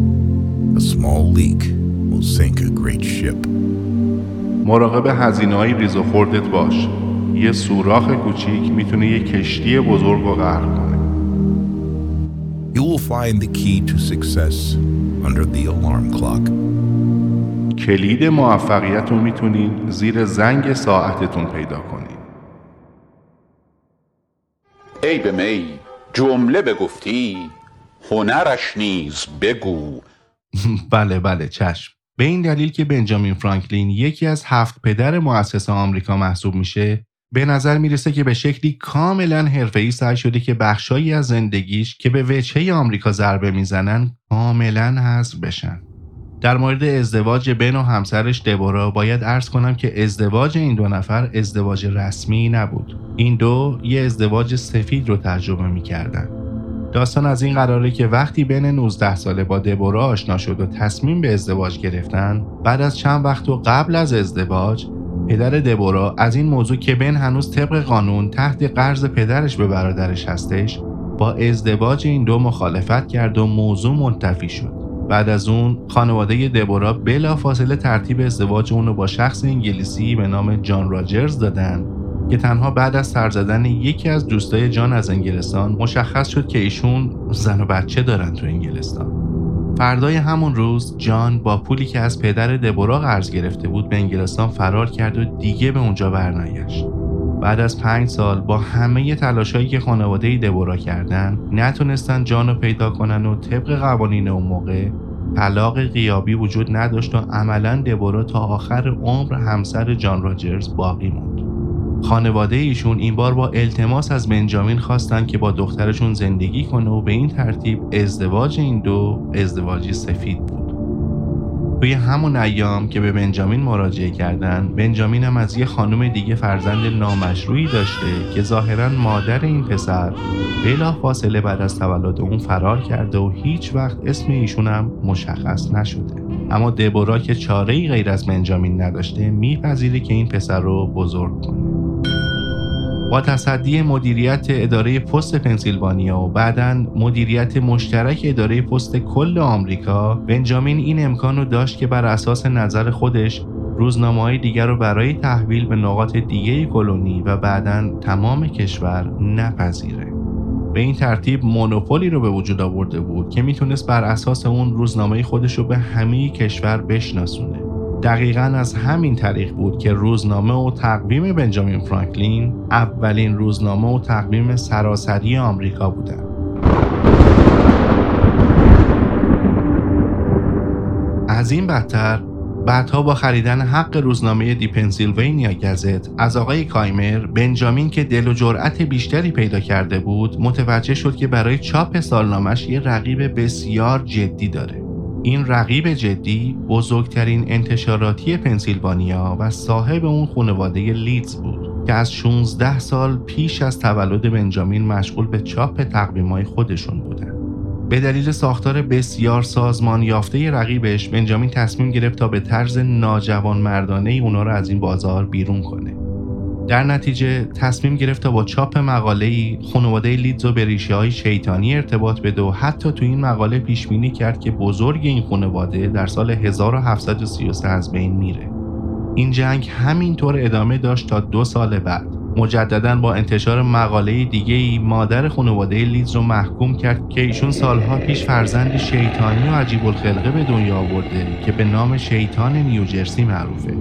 A small leak will sink a great ship. مراقب هزینه های ریز و خوردت باش یه سوراخ کوچیک می‌تونه یه کشتی بزرگ رو غرق کنه You will find the key to success under the alarm clock. کلید موفقیت رو می‌تونین زیر زنگ ساعتتون پیدا کنین ای به می جمله بگفتی هنرش نیز بگو بله بله چشم. به این دلیل که بنجامین فرانکلین یکی از هفت پدر مؤسس آمریکا محسوب میشه به نظر می‌رسه که به شکلی کاملا حرفه‌ای سعی شده که بخشایی از زندگیش که به وجهه آمریکا ضربه می‌زنن کاملا حذف بشن. در مورد ازدواج بن و همسرش دبورا باید عرض کنم که ازدواج این دو نفر ازدواج رسمی نبود. این دو یه ازدواج سفید رو تجربه می‌کردن. داستان از این قراره که وقتی بین 19 ساله با دبورا آشنا شد و تصمیم به ازدواج گرفتن بعد از چند وقت و قبل از ازدواج پدر دبورا از این موضوع که بن هنوز طبق قانون تحت قرض پدرش به برادرش هستش با ازدواج این دو مخالفت کرد و موضوع منتفی شد. بعد از اون خانواده دبورا بلا فاصله ترتیب ازدواج اون رو با شخص انگلیسی به نام جان راجرز دادن. که تنها بعد از سر زدن یکی از دوستای جان از انگلستان مشخص شد که ایشون زن و بچه دارن تو انگلستان. فردای همون روز جان با پولی که از پدر دبورا قرض گرفته بود به انگلستان فرار کرد و دیگه به اونجا برنگشت. بعد از پنج سال با همه تلاشایی که خانواده دبورا کردن نتونستن جان رو پیدا کنن و طبق قوانین اون موقع طلاق غیابی وجود نداشت و عملا دبورا تا آخر عمر همسر جان راجرز باقی موند. خانواده ایشون این بار با التماس از بنجامین خواستن که با دخترشون زندگی کنه و به این ترتیب ازدواج این دو ازدواجی سفید بود. توی همون ایام که به بنجامین مراجعه کردن بنجامین هم از یه خانم دیگه فرزند نامشروعی داشته که ظاهرا مادر این پسر بلا فاصله بعد از تولد اون فرار کرده و هیچ وقت اسم ایشون هم مشخص نشده. اما دبورا که چاره ای غیر از بنجامین نداشته میپذیره که این پسر رو بزرگ کنه. با تصدی مدیریت اداره پست پنسیلوانیا و بعدا مدیریت مشترک اداره پست کل آمریکا بنجامین این امکان رو داشت که بر اساس نظر خودش روزنامه های دیگر رو برای تحویل به نقاط دیگه کلونی و بعدا تمام کشور نپذیره. به این ترتیب مونوپولی رو به وجود آورده بود که می‌تونست بر اساس اون روزنامه خودش رو به همه کشور بشناسونه. دقیقا از همین طریق بود که روزنامه و تقویم بنجامین فرانکلین اولین روزنامه و تقویم سراسری آمریکا بودند. از این بدتر بعدها با خریدن حق روزنامه دی پنسیلوانیا گزت از آقای کایمر بنجامین که دل و جرأت بیشتری پیدا کرده بود متوجه شد که برای چاپ سالنامش یه رقیب بسیار جدی داره این رقیب جدی بزرگترین انتشاراتی پنسیلوانیا و صاحب اون خانواده لیدز بود که از 16 سال پیش از تولد بنجامین مشغول به چاپ تقویم‌های خودشون بودن. به دلیل ساختار بسیار سازمان یافته رقیبش بنجامین تصمیم گرفت تا به طرز ناجوان مردانه ای اونا رو از این بازار بیرون کنه. در نتیجه تصمیم گرفت تا با چاپ مقاله ای خانواده لیدز و به ریشه های شیطانی ارتباط بده و حتی تو این مقاله پیش بینی کرد که بزرگ این خانواده در سال 1733 از بین میره. این جنگ همینطور ادامه داشت تا دو سال بعد. مجددا با انتشار مقاله دیگه ای مادر خانواده لیدز رو محکوم کرد که ایشون سالها پیش فرزند شیطانی و عجیب الخلقه به دنیا آورده که به نام شیطان نیوجرسی معروفه.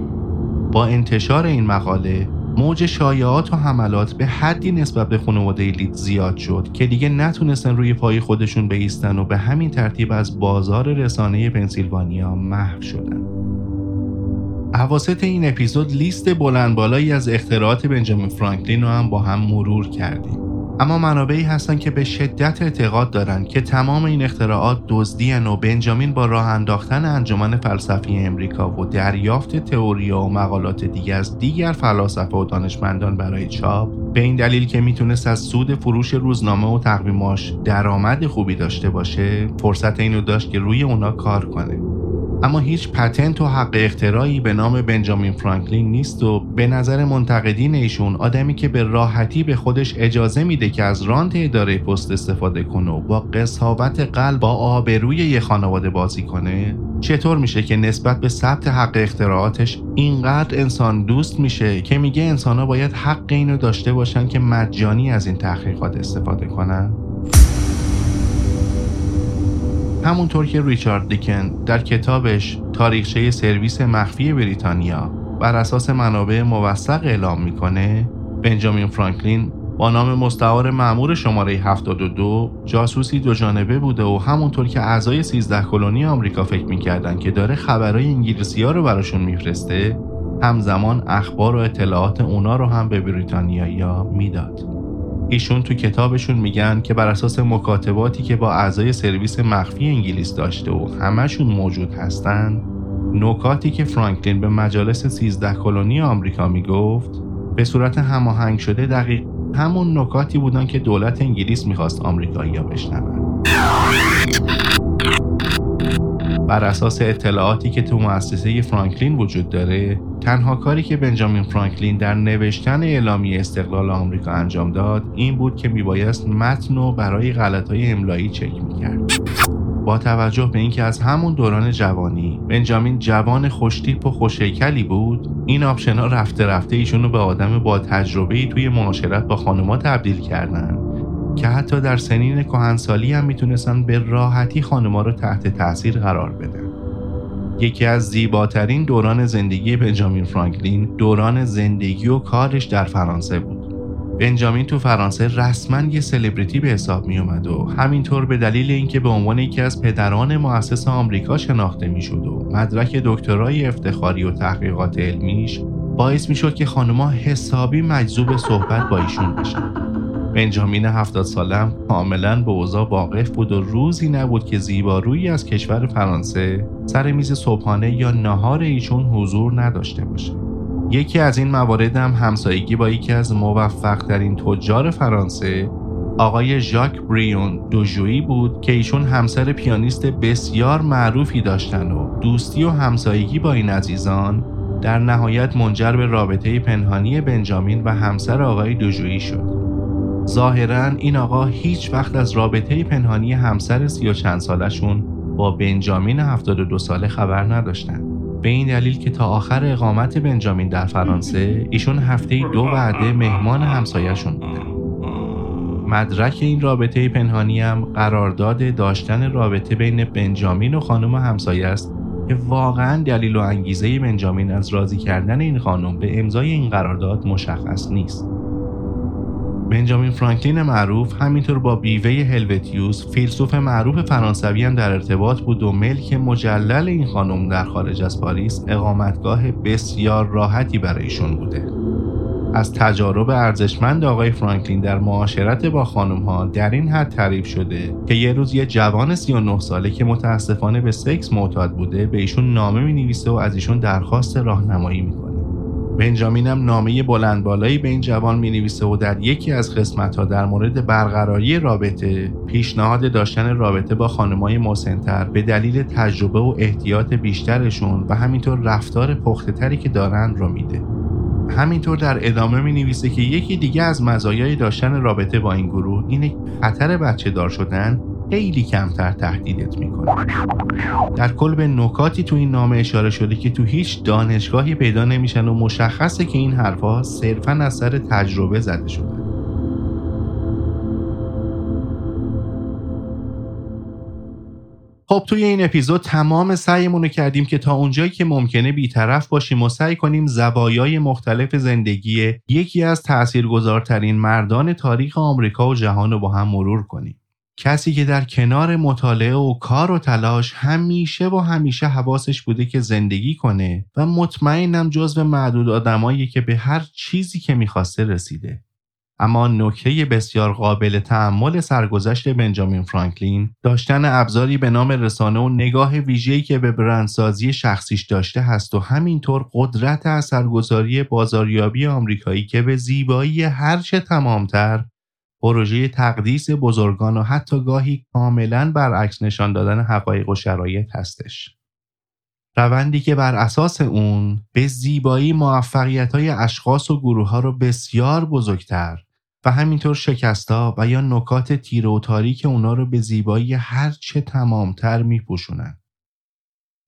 با انتشار این مقاله موج شایعات و حملات به حدی نسبت به خانواده لید زیاد شد که دیگه نتونستن روی پای خودشون بیستن و به همین ترتیب از بازار رسانه پنسیلوانیا محو شدن. عواسط این اپیزود لیست بلند بالایی از اختراعات بنجامین فرانکلین رو هم با هم مرور کردیم. اما منابعی هستن که به شدت اعتقاد دارن که تمام این اختراعات دزدیان و بنجامین با راه انداختن انجمن فلسفی امریکا و دریافت تئوریا و مقالات دیگه از دیگر فلاسفه و دانشمندان برای چاپ به این دلیل که می‌تونست از سود فروش روزنامه و تقویماش درآمد خوبی داشته باشه فرصت اینو داشت که روی اونا کار کنه. اما هیچ پتنت و حق اختراعی به نام بنجامین فرانکلین نیست و به نظر منتقدین ایشون آدمی که به راحتی به خودش اجازه میده که از رانت اداره پست استفاده کنه و با قصاوت قلب با آبروی یه خانواده بازی کنه چطور میشه که نسبت به ثبت حق اختراعاتش اینقدر انسان دوست میشه که میگه انسانها باید حق اینو داشته باشن که مجانی از این تحقیقات استفاده کنن؟ همونطور که ریچارد دیکن در کتابش تاریخچه سرویس مخفی بریتانیا بر اساس منابع موثق اعلام می‌کنه بنجامین فرانکلین با نام مستعار معمور شماره 72 جاسوسی دو جانبه بوده و همونطور که اعضای 13 کلونی آمریکا فکر می‌کردن که داره خبرهای انگلیسی ها رو براشون میفرسته همزمان اخبار و اطلاعات اونا رو هم به بریتانیایی می‌داد. ایشون تو کتابشون میگن که بر اساس مکاتباتی که با اعضای سرویس مخفی انگلیس داشته و همشون موجود هستن نکاتی که فرانکلین به مجالس 13 کلونی آمریکا می‌گفت به صورت هماهنگ شده دقیق همون نکاتی بودن که دولت انگلیس می‌خواست آمریکایی‌ها بشنون. بر اساس اطلاعاتی که تو مؤسسه فرانکلین وجود داره تنها کاری که بنجامین فرانکلین در نوشتن اعلامیه استقلال آمریکا انجام داد این بود که میبایست متن و برای غلطهای املایی چک می‌کرد. با توجه به اینکه از همون دوران جوانی بنجامین جوان خوشتیپ و خوشیکلی بود این آپشنا رفته رفته ایشون رو به آدم با تجربه توی معاشرت با خانمها تبدیل کردن که حتی در سنین کهنسالی هم می‌تونستن به راحتی خانما رو تحت تاثیر قرار بدن. یکی از زیباترین دوران زندگی بنجامین فرانکلین دوران زندگی و کارش در فرانسه بود. بنجامین تو فرانسه رسما یه سلبریتی به حساب می اومد و همینطور به دلیل اینکه به عنوان یکی از پدران مؤسس آمریکا شناخته می‌شد و مدرک دکترای افتخاری و تحقیقات علمیش باعث می‌شد که خانمها حسابی مجذوب صحبت با ایشون بشن. بنجامین هفتاد سالم کاملا به اوضاع واقف بود و روزی نبود که زیبارویی از کشور فرانسه سر میز صبحانه یا نهار ایشون حضور نداشته باشه یکی از این موارد هم همسایگی با یکی از موفق ترین تجار فرانسه آقای ژاک بریون دوژویی بود که ایشون همسر پیانیست بسیار معروفی داشتن و دوستی و همسایگی با این عزیزان در نهایت منجر به رابطه پنهانی بنجامین و همسر آقای دوژویی شد. ظاهرا این آقا هیچ وقت از رابطه پنهانی همسر سی و چند سالشون با بنجامین 72 ساله خبر نداشتن. به این دلیل که تا آخر اقامت بنجامین در فرانسه ایشون هفته دو وعده مهمان همسایهشون بودن. مدرک این رابطه پنهانی هم قرارداد داشتن رابطه بین بنجامین و خانم همسایه است که واقعا دلیل و انگیزه بنجامین از راضی کردن این خانم به امضای این قرارداد مشخص نیست. بنجامین فرانکلین معروف همینطور با بیوه هلوتیوس فیلسوف معروف فرانسوی هم در ارتباط بود و ملک مجلل این خانم در خارج از پاریس اقامتگاه بسیار راحتی برایشون بوده. از تجارب ارزشمند آقای فرانکلین در معاشرت با خانم ها در این حد تعریف شده که یه روز یه جوان 39 ساله که متاسفانه به سکس معتاد بوده به ایشون نامه می نویسه و از ایشون درخواست راهنمایی می‌کنه. بنجامین هم نامه بلند بالایی به این جوان می نویسه و در یکی از قسمت ها در مورد برقراری رابطه پیشنهاد داشتن رابطه با خانمای مسنتر به دلیل تجربه و احتیاط بیشترشون و همینطور رفتار پخته تری که دارند رو میده. همینطور در ادامه می نویسه که یکی دیگه از مزایای داشتن رابطه با این گروه اینه خطر بچه دار شدن خیلی کمتر تهدیدت می‌کنه در کل به نکاتی تو این نامه اشاره شده که تو هیچ دانشگاهی پیدا نمیشن و مشخصه که این حرفها صرفا از سر تجربه زده شدن خب توی این اپیزود تمام سعیمون رو کردیم که تا اونجایی که ممکنه بیطرف باشیم و سعی کنیم زوایای مختلف زندگی یکی از تاثیرگذارترین مردان تاریخ آمریکا و جهان رو با هم مرور کنیم. کسی که در کنار مطالعه و کار و تلاش همیشه و همیشه حواسش بوده که زندگی کنه و مطمئنم جزو معدود آدمایی که به هر چیزی که می‌خواسته رسیده. اما نکته بسیار قابل تحمل سرگذشت بنجامین فرانکلین داشتن ابزاری به نام رسانه و نگاه ویژه‌ای که به برندسازی شخصیش داشته هست و همینطور قدرت اثرگذاری بازاریابی آمریکایی که به زیبایی هرچه تمامتر پروژه تقدیس بزرگان و حتی گاهی کاملا برعکس نشان دادن حقایق و شرایط هستش. روندی که بر اساس اون به زیبایی موفقیت های اشخاص و گروه ها رو بسیار بزرگتر و همینطور شکستا و یا نکات تیره و تاریک اونا رو به زیبایی هرچه تمامتر میپوشونن.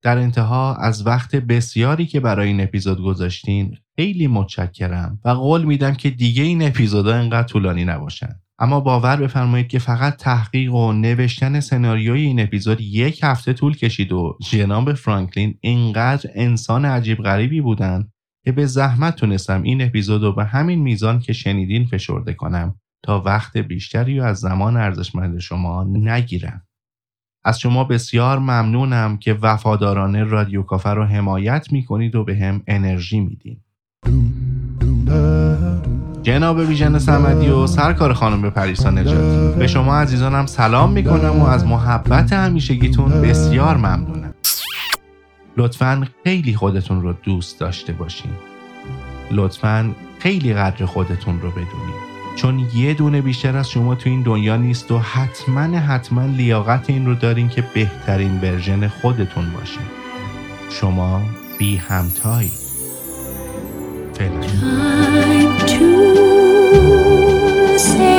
در انتها از وقت بسیاری که برای این اپیزود گذاشتین خیلی متشکرم و قول میدم که دیگه این اپیزودها انقدر طولانی نباشن. اما باور بفرمایید که فقط تحقیق و نوشتن سناریوی این اپیزود یک هفته طول کشید و جناب فرانکلین اینقدر انسان عجیب غریبی بودن که به زحمت تونستم این اپیزود رو به همین میزان که شنیدین فشرده کنم تا وقت بیشتری و از زمان ارزشمند شما نگیرم. از شما بسیار ممنونم که وفادارانه رادیو کافه رو حمایت می‌کنید و به هم انرژی میدین. جناب ویژن سمدی و سرکار خانم پریسا نجاتی. به شما عزیزانم سلام می‌کنم و از محبت همیشگیتون بسیار ممنونم. لطفا خیلی خودتون رو دوست داشته باشین. لطفا خیلی قدر خودتون رو بدونید چون یه دونه بیشتر از شما تو این دنیا نیست و حتما حتما لیاقت این رو دارین که بهترین ورژن خودتون باشین. شما بی همتایی. Time to say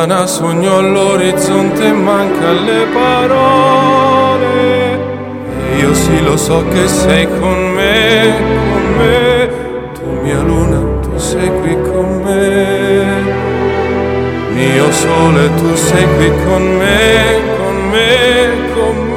lontana sogno all'orizzonte e manca le parole. Io sì lo so che sei con me, con me. Tu mia luna, tu sei qui con me. Mio sole, tu sei qui con me, con me, con me,